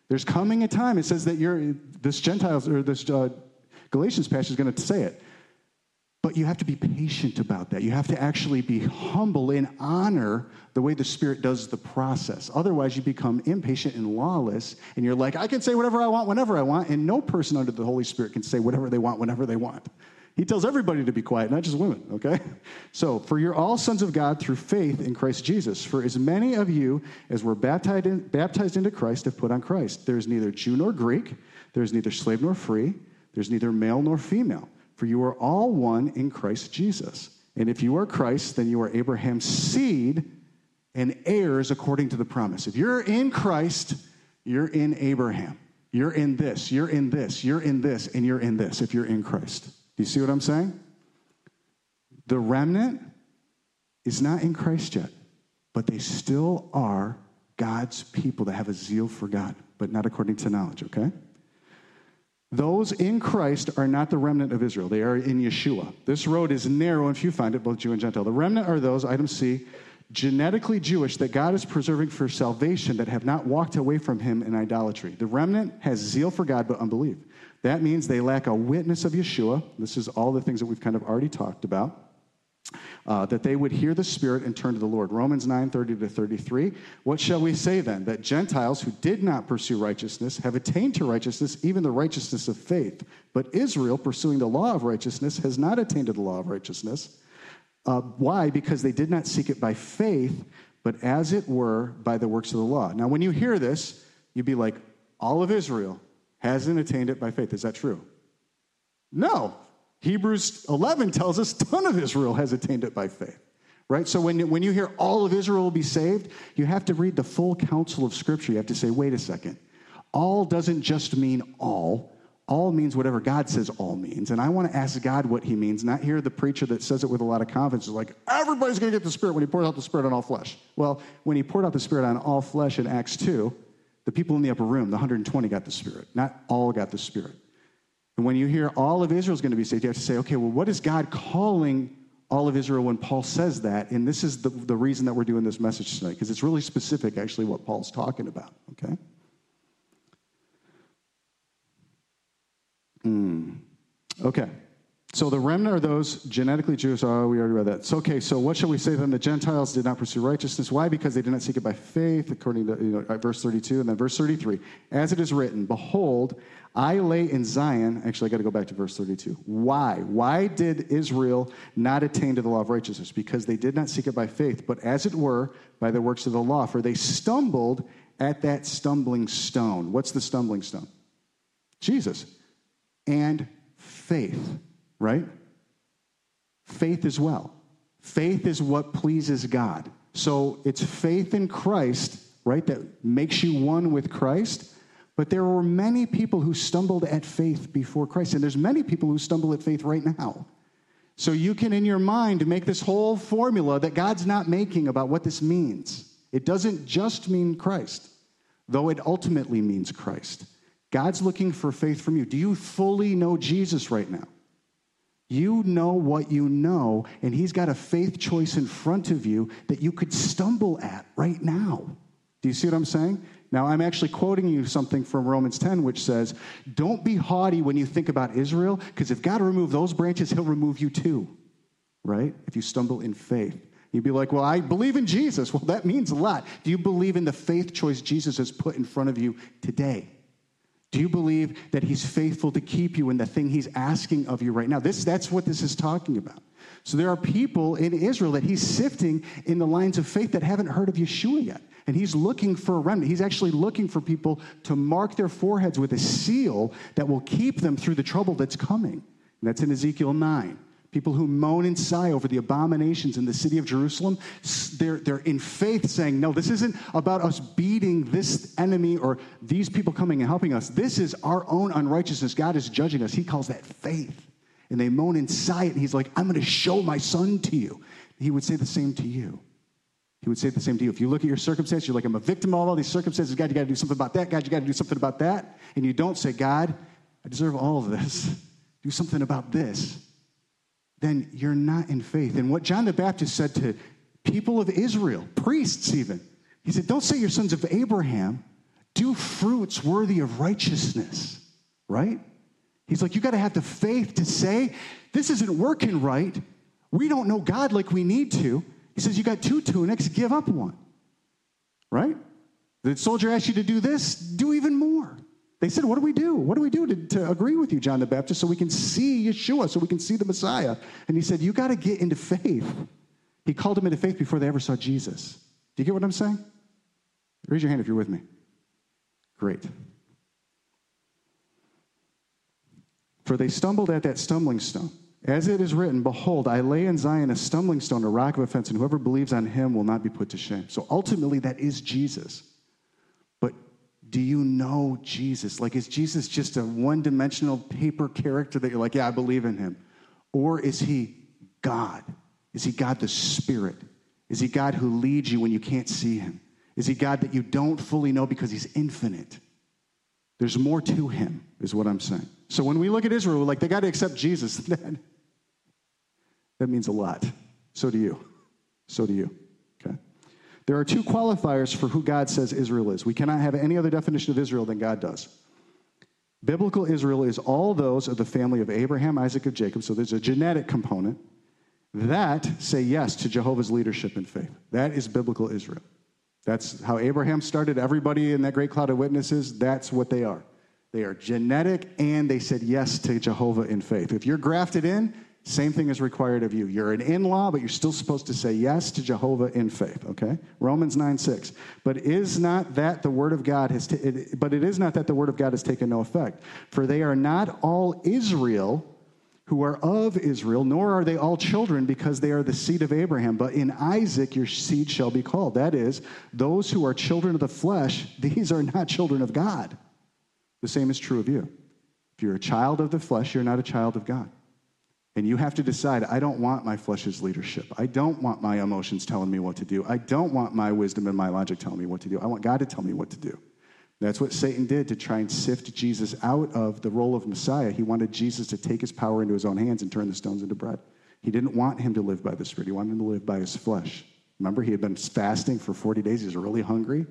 There's coming a time, it says that you're, this Gentiles, or this uh, Galatians passage is going to say it. But you have to be patient about that. You have to actually be humble and honor the way the Spirit does the process. Otherwise, you become impatient and lawless, and you're like, I can say whatever I want whenever I want, and no person under the Holy Spirit can say whatever they want whenever they want. He tells everybody to be quiet, not just women, okay? So, for you're all sons of God through faith in Christ Jesus. For as many of you as were baptized, in, baptized into Christ have put on Christ. There is neither Jew nor Greek, there is neither slave nor free, there's neither male nor female, for you are all one in Christ Jesus. And if you are Christ, then you are Abraham's seed and heirs according to the promise. If you're in Christ, you're in Abraham. You're in this, you're in this, you're in this, and you're in this if you're in Christ. Do you see what I'm saying? The remnant is not in Christ yet, but they still are God's people that have a zeal for God, but not according to knowledge, okay? Those in Christ are not the remnant of Israel. They are in Yeshua. This road is narrow and few find it, both Jew and Gentile. The remnant are those, item C, genetically Jewish that God is preserving for salvation that have not walked away from him in idolatry. The remnant has zeal for God but unbelief. That means they lack a witness of Yeshua. This is all the things that we've kind of already talked about. Uh, that they would hear the Spirit and turn to the Lord. Romans 9 30 to 33. What shall we say then? That Gentiles who did not pursue righteousness have attained to righteousness, even the righteousness of faith. But Israel, pursuing the law of righteousness, has not attained to the law of righteousness. Uh, why? Because they did not seek it by faith, but as it were by the works of the law. Now, when you hear this, you'd be like, all of Israel hasn't attained it by faith. Is that true? No. Hebrews 11 tells us ton of Israel has attained it by faith. Right? So when, when you hear all of Israel will be saved, you have to read the full counsel of Scripture. You have to say, wait a second. All doesn't just mean all. All means whatever God says all means. And I want to ask God what he means, not hear the preacher that says it with a lot of confidence, is like, everybody's going to get the Spirit when he pours out the Spirit on all flesh. Well, when he poured out the Spirit on all flesh in Acts 2, the people in the upper room, the 120 got the Spirit. Not all got the Spirit. And when you hear all of Israel is going to be saved, you have to say, okay, well, what is God calling all of Israel when Paul says that? And this is the, the reason that we're doing this message tonight, because it's really specific, actually, what Paul's talking about, okay? Mm. Okay. So the remnant are those genetically Jews. Oh, we already read that. So, okay, so what shall we say then? The Gentiles did not pursue righteousness. Why? Because they did not seek it by faith, according to you know, uh, verse 32. And then verse 33. As it is written, Behold, I lay in Zion. Actually, I got to go back to verse 32. Why? Why did Israel not attain to the law of righteousness? Because they did not seek it by faith, but as it were, by the works of the law. For they stumbled at that stumbling stone. What's the stumbling stone? Jesus. And faith right? Faith as well. Faith is what pleases God. So it's faith in Christ, right, that makes you one with Christ. But there were many people who stumbled at faith before Christ, and there's many people who stumble at faith right now. So you can, in your mind, make this whole formula that God's not making about what this means. It doesn't just mean Christ, though it ultimately means Christ. God's looking for faith from you. Do you fully know Jesus right now? You know what you know, and He's got a faith choice in front of you that you could stumble at right now. Do you see what I'm saying? Now, I'm actually quoting you something from Romans 10, which says, Don't be haughty when you think about Israel, because if God remove those branches, he'll remove you too, right? If you stumble in faith. You'd be like, Well, I believe in Jesus. Well, that means a lot. Do you believe in the faith choice Jesus has put in front of you today? Do you believe that he's faithful to keep you in the thing he's asking of you right now? This, that's what this is talking about. So there are people in Israel that he's sifting in the lines of faith that haven't heard of Yeshua yet. And he's looking for a remnant. He's actually looking for people to mark their foreheads with a seal that will keep them through the trouble that's coming. And that's in Ezekiel 9. People who moan and sigh over the abominations in the city of Jerusalem, they're, they're in faith saying, No, this isn't about us beating this enemy or these people coming and helping us. This is our own unrighteousness. God is judging us. He calls that faith. And they moan and sigh, and He's like, I'm going to show my son to you. He would say the same to you. He would say the same to you. If you look at your circumstances, you're like, I'm a victim of all these circumstances. God, you got to do something about that. God, you got to do something about that. And you don't say, God, I deserve all of this. Do something about this. Then you're not in faith. And what John the Baptist said to people of Israel, priests even, he said, Don't say you're sons of Abraham. Do fruits worthy of righteousness, right? He's like, You got to have the faith to say, This isn't working right. We don't know God like we need to. He says, You got two tunics, give up one. Right? The soldier asked you to do this, do even more. They said, What do we do? What do we do to, to agree with you, John the Baptist, so we can see Yeshua, so we can see the Messiah? And he said, You got to get into faith. He called them into faith before they ever saw Jesus. Do you get what I'm saying? Raise your hand if you're with me. Great. For they stumbled at that stumbling stone. As it is written, Behold, I lay in Zion a stumbling stone, a rock of offense, and whoever believes on him will not be put to shame. So ultimately, that is Jesus. Do you know Jesus? Like, is Jesus just a one dimensional paper character that you're like, yeah, I believe in him? Or is he God? Is he God the Spirit? Is he God who leads you when you can't see him? Is he God that you don't fully know because he's infinite? There's more to him, is what I'm saying. So when we look at Israel, we're like, they got to accept Jesus. That means a lot. So do you. So do you. There are two qualifiers for who God says Israel is. We cannot have any other definition of Israel than God does. Biblical Israel is all those of the family of Abraham, Isaac, and Jacob. So there's a genetic component that say yes to Jehovah's leadership and faith. That is biblical Israel. That's how Abraham started. Everybody in that great cloud of witnesses, that's what they are. They are genetic and they said yes to Jehovah in faith. If you're grafted in, same thing is required of you. You're an in law, but you're still supposed to say yes to Jehovah in faith, okay? Romans 9 6. But is not that the word of God has, it, but it is not that the word of God has taken no effect. For they are not all Israel who are of Israel, nor are they all children because they are the seed of Abraham. But in Isaac your seed shall be called. That is, those who are children of the flesh, these are not children of God. The same is true of you. If you're a child of the flesh, you're not a child of God. And you have to decide I don't want my flesh's leadership. I don't want my emotions telling me what to do. I don't want my wisdom and my logic telling me what to do. I want God to tell me what to do. That's what Satan did to try and sift Jesus out of the role of Messiah. He wanted Jesus to take his power into his own hands and turn the stones into bread. He didn't want him to live by the Spirit, he wanted him to live by his flesh. Remember, he had been fasting for 40 days. He was really hungry.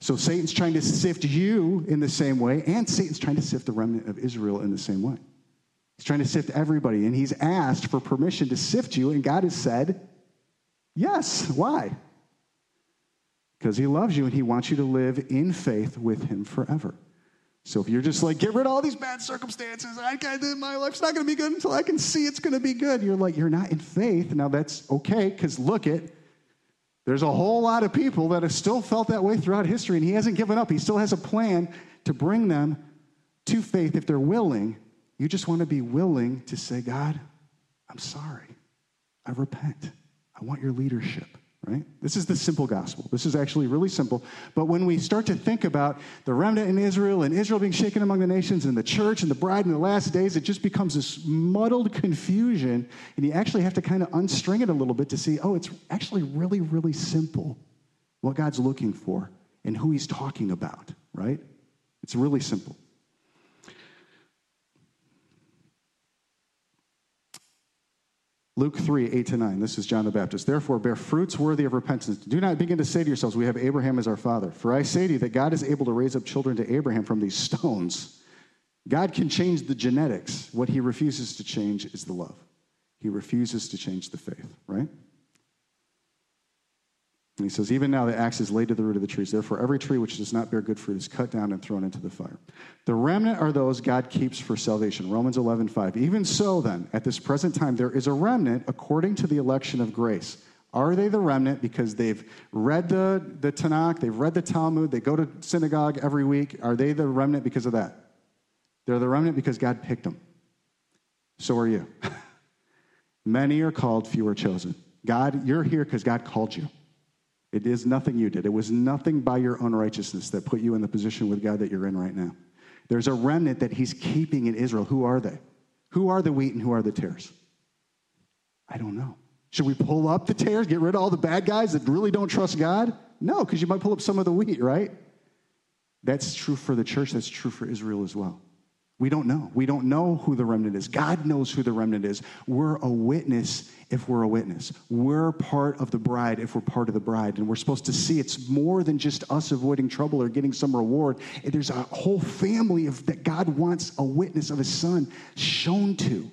So Satan's trying to sift you in the same way, and Satan's trying to sift the remnant of Israel in the same way. He's trying to sift everybody, and he's asked for permission to sift you, and God has said, Yes. Why? Because he loves you and he wants you to live in faith with him forever. So if you're just like, get rid of all these bad circumstances, I can't, my life's not going to be good until I can see it's going to be good. You're like, you're not in faith. Now that's okay, because look it, there's a whole lot of people that have still felt that way throughout history, and he hasn't given up. He still has a plan to bring them to faith if they're willing you just want to be willing to say, God, I'm sorry. I repent. I want your leadership, right? This is the simple gospel. This is actually really simple. But when we start to think about the remnant in Israel and Israel being shaken among the nations and the church and the bride in the last days, it just becomes this muddled confusion. And you actually have to kind of unstring it a little bit to see, oh, it's actually really, really simple what God's looking for and who he's talking about, right? It's really simple. Luke 3, 8 to 9. This is John the Baptist. Therefore, bear fruits worthy of repentance. Do not begin to say to yourselves, We have Abraham as our father. For I say to you that God is able to raise up children to Abraham from these stones. God can change the genetics. What he refuses to change is the love. He refuses to change the faith, right? And he says, Even now the axe is laid to the root of the trees. Therefore, every tree which does not bear good fruit is cut down and thrown into the fire. The remnant are those God keeps for salvation. Romans 11, 5. Even so, then, at this present time, there is a remnant according to the election of grace. Are they the remnant because they've read the, the Tanakh, they've read the Talmud, they go to synagogue every week? Are they the remnant because of that? They're the remnant because God picked them. So are you. Many are called, few are chosen. God, you're here because God called you. It is nothing you did. It was nothing by your unrighteousness that put you in the position with God that you're in right now. There's a remnant that He's keeping in Israel. Who are they? Who are the wheat and who are the tares? I don't know. Should we pull up the tares, get rid of all the bad guys that really don't trust God? No, because you might pull up some of the wheat, right? That's true for the church, that's true for Israel as well. We don't know. We don't know who the remnant is. God knows who the remnant is. We're a witness if we're a witness. We're part of the bride if we're part of the bride. And we're supposed to see it's more than just us avoiding trouble or getting some reward. There's a whole family of, that God wants a witness of his son shown to.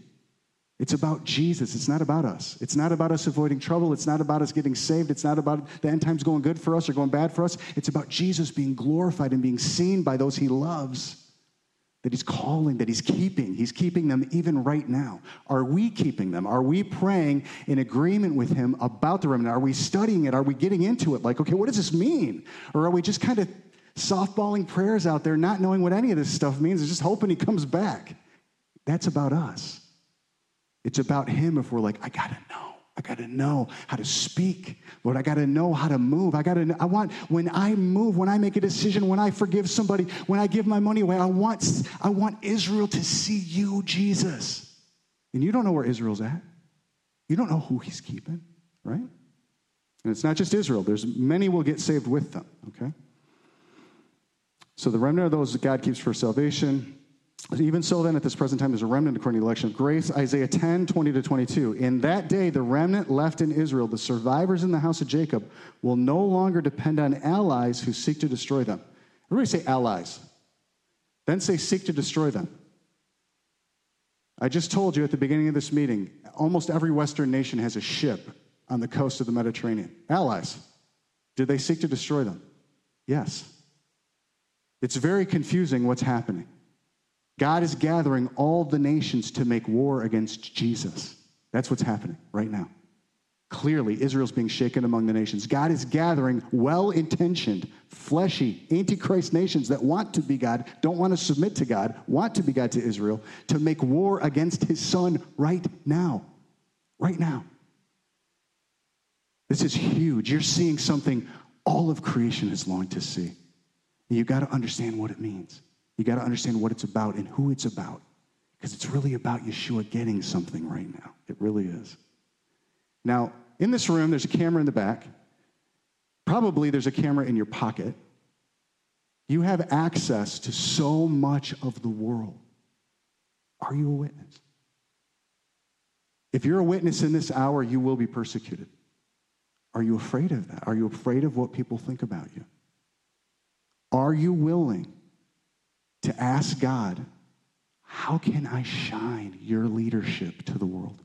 It's about Jesus. It's not about us. It's not about us avoiding trouble. It's not about us getting saved. It's not about the end times going good for us or going bad for us. It's about Jesus being glorified and being seen by those he loves that he's calling, that he's keeping. He's keeping them even right now. Are we keeping them? Are we praying in agreement with him about the remnant? Are we studying it? Are we getting into it? Like, okay, what does this mean? Or are we just kind of softballing prayers out there, not knowing what any of this stuff means, and just hoping he comes back? That's about us. It's about him if we're like, I gotta know. I got to know how to speak. Lord, I got to know how to move. I got to I want when I move, when I make a decision, when I forgive somebody, when I give my money away, I want I want Israel to see you, Jesus. And you don't know where Israel's at. You don't know who he's keeping, right? And it's not just Israel. There's many will get saved with them, okay? So the remnant of those that God keeps for salvation, even so, then, at this present time, there's a remnant according to the election of grace. Isaiah 10, 20 to 22. In that day, the remnant left in Israel, the survivors in the house of Jacob, will no longer depend on allies who seek to destroy them. Everybody say allies. Then say seek to destroy them. I just told you at the beginning of this meeting, almost every Western nation has a ship on the coast of the Mediterranean. Allies. Did they seek to destroy them? Yes. It's very confusing what's happening. God is gathering all the nations to make war against Jesus. That's what's happening right now. Clearly, Israel's being shaken among the nations. God is gathering well intentioned, fleshy, antichrist nations that want to be God, don't want to submit to God, want to be God to Israel, to make war against his son right now. Right now. This is huge. You're seeing something all of creation has longed to see. You've got to understand what it means. You got to understand what it's about and who it's about. Because it's really about Yeshua getting something right now. It really is. Now, in this room, there's a camera in the back. Probably there's a camera in your pocket. You have access to so much of the world. Are you a witness? If you're a witness in this hour, you will be persecuted. Are you afraid of that? Are you afraid of what people think about you? Are you willing to ask God, how can I shine your leadership to the world?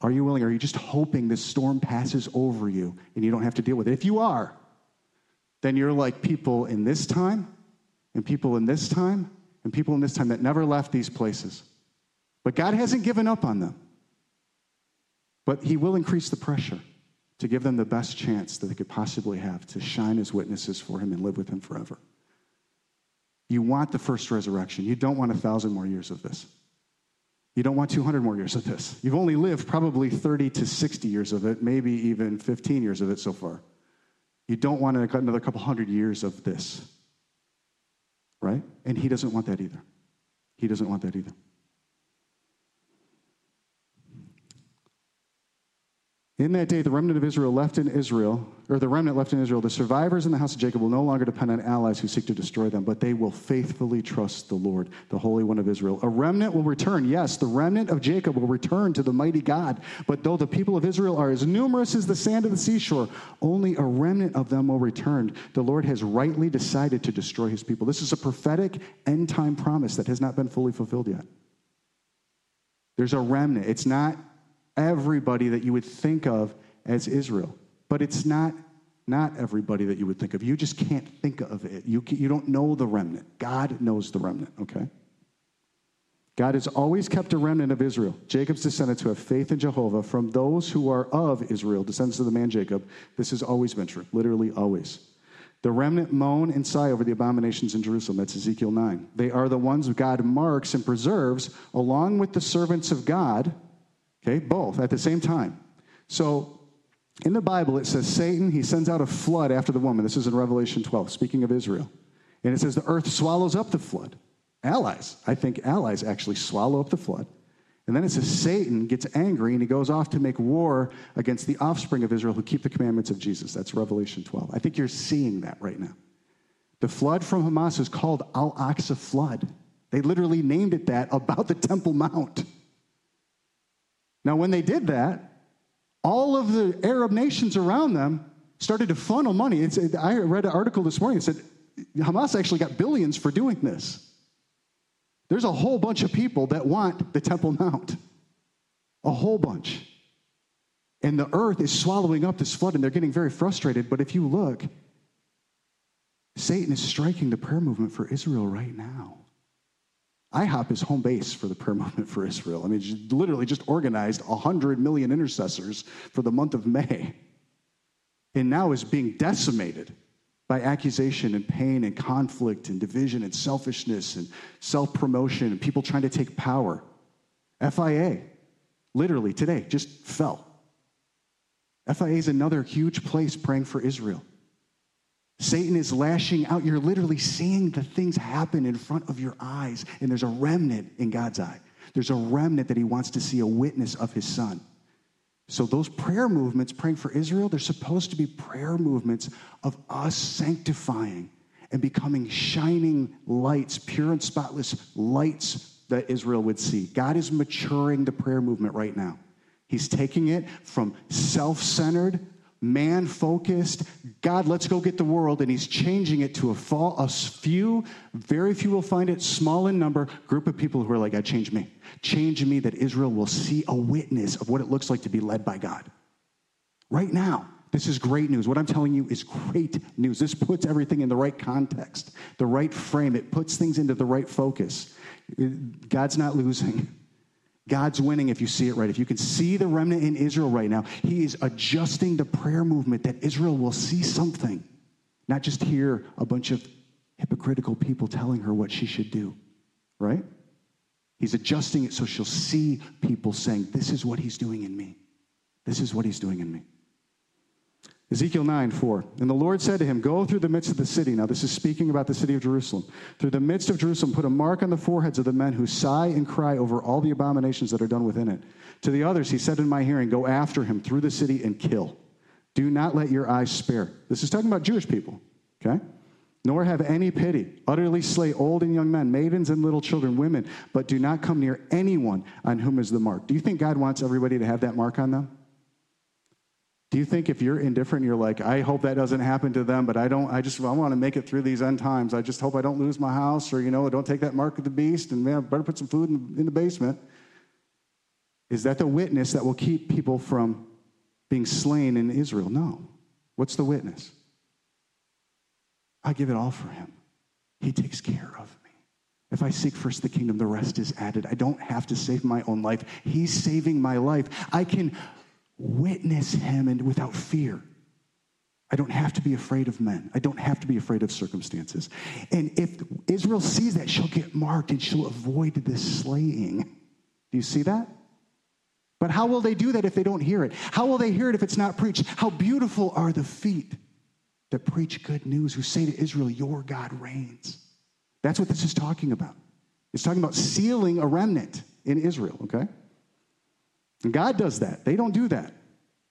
Are you willing? Are you just hoping this storm passes over you and you don't have to deal with it? If you are, then you're like people in this time, and people in this time, and people in this time that never left these places. But God hasn't given up on them. But He will increase the pressure to give them the best chance that they could possibly have to shine as witnesses for Him and live with Him forever. You want the first resurrection. You don't want a thousand more years of this. You don't want 200 more years of this. You've only lived probably 30 to 60 years of it, maybe even 15 years of it so far. You don't want another couple hundred years of this. Right? And he doesn't want that either. He doesn't want that either. In that day, the remnant of Israel left in Israel, or the remnant left in Israel, the survivors in the house of Jacob will no longer depend on allies who seek to destroy them, but they will faithfully trust the Lord, the Holy One of Israel. A remnant will return. Yes, the remnant of Jacob will return to the mighty God. But though the people of Israel are as numerous as the sand of the seashore, only a remnant of them will return. The Lord has rightly decided to destroy his people. This is a prophetic end time promise that has not been fully fulfilled yet. There's a remnant. It's not everybody that you would think of as Israel. But it's not not everybody that you would think of. You just can't think of it. You, you don't know the remnant. God knows the remnant, okay? God has always kept a remnant of Israel, Jacob's descendants who have faith in Jehovah, from those who are of Israel, descendants of the man Jacob. This has always been true, literally always. The remnant moan and sigh over the abominations in Jerusalem. That's Ezekiel 9. They are the ones God marks and preserves along with the servants of God Okay, both at the same time. So in the Bible, it says Satan, he sends out a flood after the woman. This is in Revelation 12, speaking of Israel. And it says the earth swallows up the flood. Allies, I think allies actually swallow up the flood. And then it says Satan gets angry and he goes off to make war against the offspring of Israel who keep the commandments of Jesus. That's Revelation 12. I think you're seeing that right now. The flood from Hamas is called Al Aqsa flood. They literally named it that about the Temple Mount. Now, when they did that, all of the Arab nations around them started to funnel money. It's, I read an article this morning that said Hamas actually got billions for doing this. There's a whole bunch of people that want the Temple Mount, a whole bunch. And the earth is swallowing up this flood, and they're getting very frustrated. But if you look, Satan is striking the prayer movement for Israel right now. IHOP is home base for the prayer movement for Israel. I mean, literally just organized 100 million intercessors for the month of May. And now is being decimated by accusation and pain and conflict and division and selfishness and self promotion and people trying to take power. FIA, literally today, just fell. FIA is another huge place praying for Israel. Satan is lashing out. You're literally seeing the things happen in front of your eyes, and there's a remnant in God's eye. There's a remnant that he wants to see a witness of his son. So, those prayer movements, praying for Israel, they're supposed to be prayer movements of us sanctifying and becoming shining lights, pure and spotless lights that Israel would see. God is maturing the prayer movement right now. He's taking it from self centered man focused, God, let's go get the world, and he's changing it to a, fall, a few, very few will find it, small in number, group of people who are like, God, change me. Change me that Israel will see a witness of what it looks like to be led by God. Right now, this is great news. What I'm telling you is great news. This puts everything in the right context, the right frame. It puts things into the right focus. God's not losing. God's winning if you see it right. If you can see the remnant in Israel right now, He is adjusting the prayer movement that Israel will see something, not just hear a bunch of hypocritical people telling her what she should do, right? He's adjusting it so she'll see people saying, This is what He's doing in me. This is what He's doing in me. Ezekiel 9, 4. And the Lord said to him, Go through the midst of the city. Now, this is speaking about the city of Jerusalem. Through the midst of Jerusalem, put a mark on the foreheads of the men who sigh and cry over all the abominations that are done within it. To the others, he said in my hearing, Go after him through the city and kill. Do not let your eyes spare. This is talking about Jewish people, okay? Nor have any pity. Utterly slay old and young men, maidens and little children, women, but do not come near anyone on whom is the mark. Do you think God wants everybody to have that mark on them? Do you think if you're indifferent, you're like, I hope that doesn't happen to them, but I don't, I just, I want to make it through these end times. I just hope I don't lose my house or, you know, don't take that mark of the beast and man, I better put some food in, in the basement. Is that the witness that will keep people from being slain in Israel? No. What's the witness? I give it all for him. He takes care of me. If I seek first the kingdom, the rest is added. I don't have to save my own life. He's saving my life. I can witness him and without fear. I don't have to be afraid of men. I don't have to be afraid of circumstances. And if Israel sees that, she'll get marked and she'll avoid this slaying. Do you see that? But how will they do that if they don't hear it? How will they hear it if it's not preached? How beautiful are the feet that preach good news, who say to Israel, Your God reigns. That's what this is talking about. It's talking about sealing a remnant in Israel, okay? God does that. They don't do that.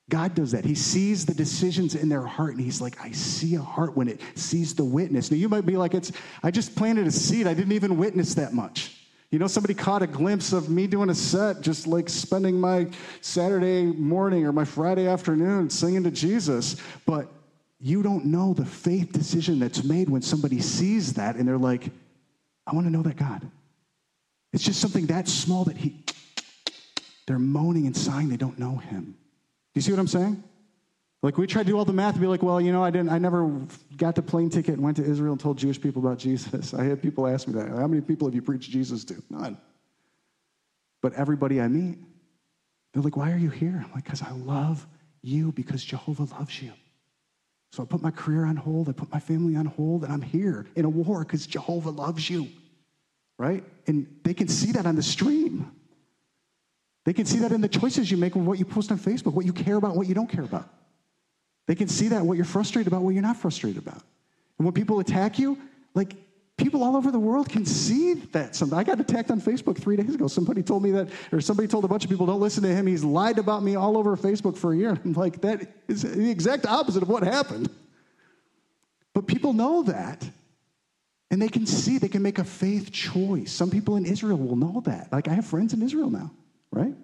God does that. He sees the decisions in their heart and he's like, I see a heart when it sees the witness. Now you might be like, it's I just planted a seed. I didn't even witness that much. You know, somebody caught a glimpse of me doing a set, just like spending my Saturday morning or my Friday afternoon singing to Jesus. But you don't know the faith decision that's made when somebody sees that and they're like, I want to know that God. It's just something that small that he, they're moaning and sighing, they don't know him Do you see what I'm saying? Like we tried to do all the math and be like, well, you know, I didn't, I never got the plane ticket and went to Israel and told Jewish people about Jesus. I had people ask me that. How many people have you preached Jesus to? None. But everybody I meet, they're like, why are you here? I'm like, because I love you because Jehovah loves you. So I put my career on hold, I put my family on hold, and I'm here in a war because Jehovah loves you. Right? And they can see that on the stream. They can see that in the choices you make with what you post on Facebook, what you care about, what you don't care about. They can see that what you're frustrated about, what you're not frustrated about. And when people attack you, like people all over the world can see that. Some, I got attacked on Facebook three days ago. Somebody told me that, or somebody told a bunch of people, don't listen to him. He's lied about me all over Facebook for a year. I'm like, that is the exact opposite of what happened. But people know that. And they can see, they can make a faith choice. Some people in Israel will know that. Like, I have friends in Israel now right?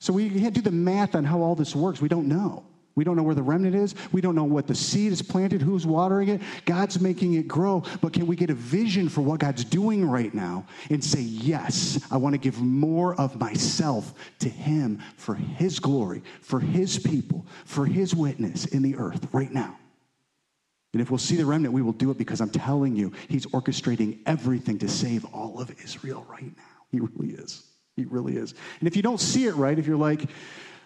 So we can't do the math on how all this works. We don't know. We don't know where the remnant is. We don't know what the seed is planted, who's watering it. God's making it grow. But can we get a vision for what God's doing right now and say, yes, I want to give more of myself to Him for His glory, for His people, for His witness in the earth right now? And if we'll see the remnant, we will do it because I'm telling you, He's orchestrating everything to save all of Israel right now. He really is. He really is. And if you don't see it right, if you're like,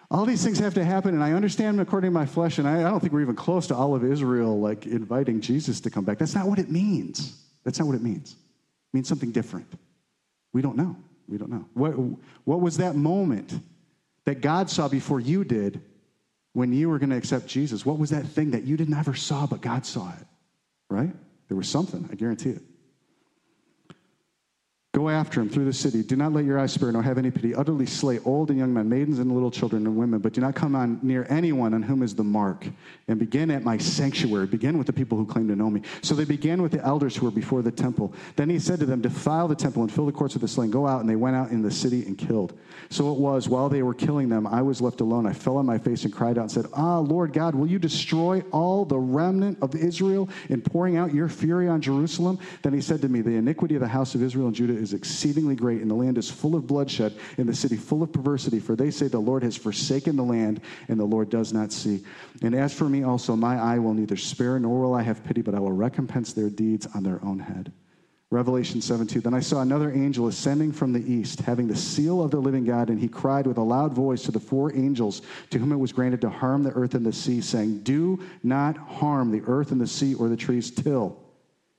all these things have to happen, and I understand according to my flesh, and I, I don't think we're even close to all of Israel like inviting Jesus to come back. That's not what it means. That's not what it means. It means something different. We don't know. We don't know. What, what was that moment that God saw before you did when you were going to accept Jesus? What was that thing that you didn't ever saw, but God saw it? Right? There was something, I guarantee it. Go after him through the city. Do not let your eyes spare, nor have any pity. Utterly slay old and young men, maidens and little children and women, but do not come on near anyone on whom is the mark. And begin at my sanctuary. Begin with the people who claim to know me. So they began with the elders who were before the temple. Then he said to them, Defile the temple and fill the courts with the slain. Go out. And they went out in the city and killed. So it was, while they were killing them, I was left alone. I fell on my face and cried out and said, Ah, Lord God, will you destroy all the remnant of Israel in pouring out your fury on Jerusalem? Then he said to me, The iniquity of the house of Israel and Judah is exceedingly great, and the land is full of bloodshed, and the city full of perversity. For they say, The Lord has forsaken the land, and the Lord does not see. And as for me also, my eye will neither spare nor will I have pity, but I will recompense their deeds on their own head. Revelation 7 2. Then I saw another angel ascending from the east, having the seal of the living God, and he cried with a loud voice to the four angels to whom it was granted to harm the earth and the sea, saying, Do not harm the earth and the sea or the trees till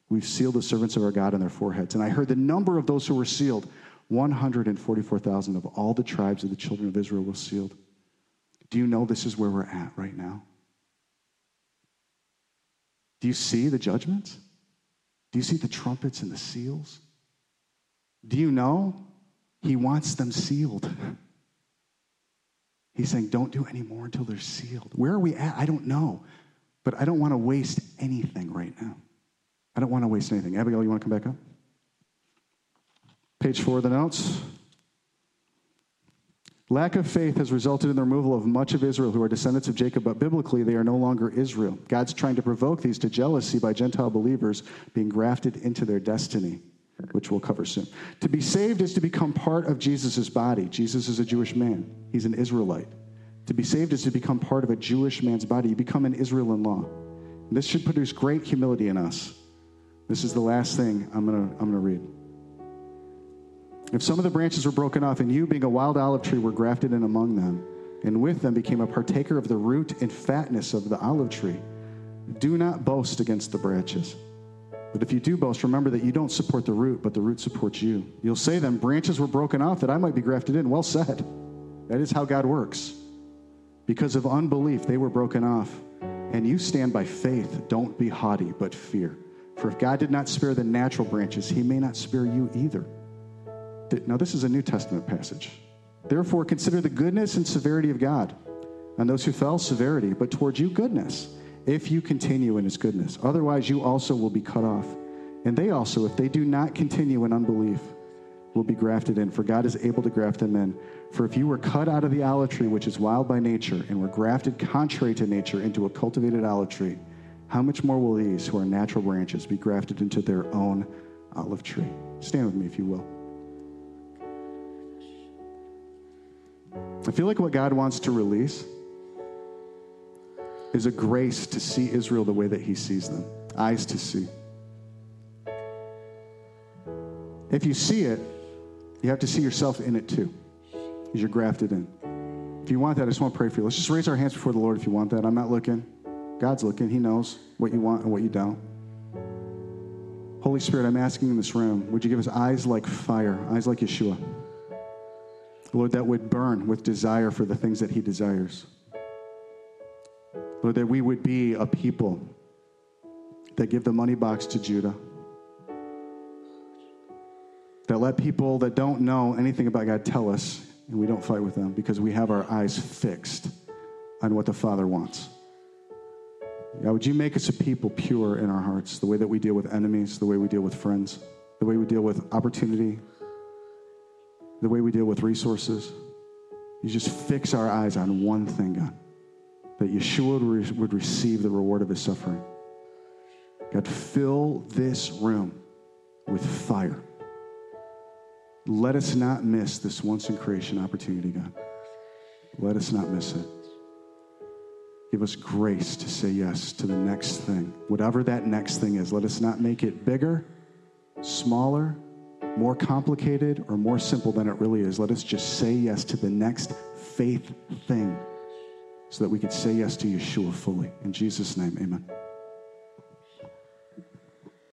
We've sealed the servants of our God on their foreheads. And I heard the number of those who were sealed 144,000 of all the tribes of the children of Israel were sealed. Do you know this is where we're at right now? Do you see the judgments? Do you see the trumpets and the seals? Do you know he wants them sealed? He's saying, don't do any more until they're sealed. Where are we at? I don't know. But I don't want to waste anything right now. I don't want to waste anything. Abigail, you want to come back up? Page four of the notes. Lack of faith has resulted in the removal of much of Israel who are descendants of Jacob, but biblically they are no longer Israel. God's trying to provoke these to jealousy by Gentile believers being grafted into their destiny, which we'll cover soon. To be saved is to become part of Jesus' body. Jesus is a Jewish man, he's an Israelite. To be saved is to become part of a Jewish man's body. You become an Israel in law. This should produce great humility in us. This is the last thing I'm going to I'm going to read. If some of the branches were broken off, and you, being a wild olive tree, were grafted in among them, and with them became a partaker of the root and fatness of the olive tree, do not boast against the branches. But if you do boast, remember that you don't support the root, but the root supports you. You'll say then, branches were broken off that I might be grafted in. Well said. That is how God works. Because of unbelief, they were broken off. And you stand by faith. Don't be haughty, but fear. For if God did not spare the natural branches, he may not spare you either. Now, this is a New Testament passage. Therefore, consider the goodness and severity of God. On those who fell, severity, but towards you, goodness, if you continue in his goodness. Otherwise, you also will be cut off. And they also, if they do not continue in unbelief, will be grafted in, for God is able to graft them in. For if you were cut out of the olive tree, which is wild by nature, and were grafted contrary to nature into a cultivated olive tree, how much more will these, who are natural branches, be grafted into their own olive tree? Stand with me, if you will. I feel like what God wants to release is a grace to see Israel the way that He sees them, eyes to see. If you see it, you have to see yourself in it too, you're grafted in. If you want that, I just want to pray for you. Let's just raise our hands before the Lord if you want that. I'm not looking. God's looking. He knows what you want and what you don't. Holy Spirit, I'm asking in this room, would you give us eyes like fire, eyes like Yeshua? Lord, that would burn with desire for the things that He desires. Lord, that we would be a people that give the money box to Judah. That let people that don't know anything about God tell us, and we don't fight with them because we have our eyes fixed on what the Father wants. God, would you make us a people pure in our hearts, the way that we deal with enemies, the way we deal with friends, the way we deal with opportunity, the way we deal with resources. You just fix our eyes on one thing, God, that Yeshua would, re- would receive the reward of his suffering. God, fill this room with fire. Let us not miss this once in creation opportunity, God. Let us not miss it. Give us grace to say yes to the next thing. Whatever that next thing is, let us not make it bigger, smaller, more complicated, or more simple than it really is. Let us just say yes to the next faith thing so that we could say yes to Yeshua fully. In Jesus' name, amen.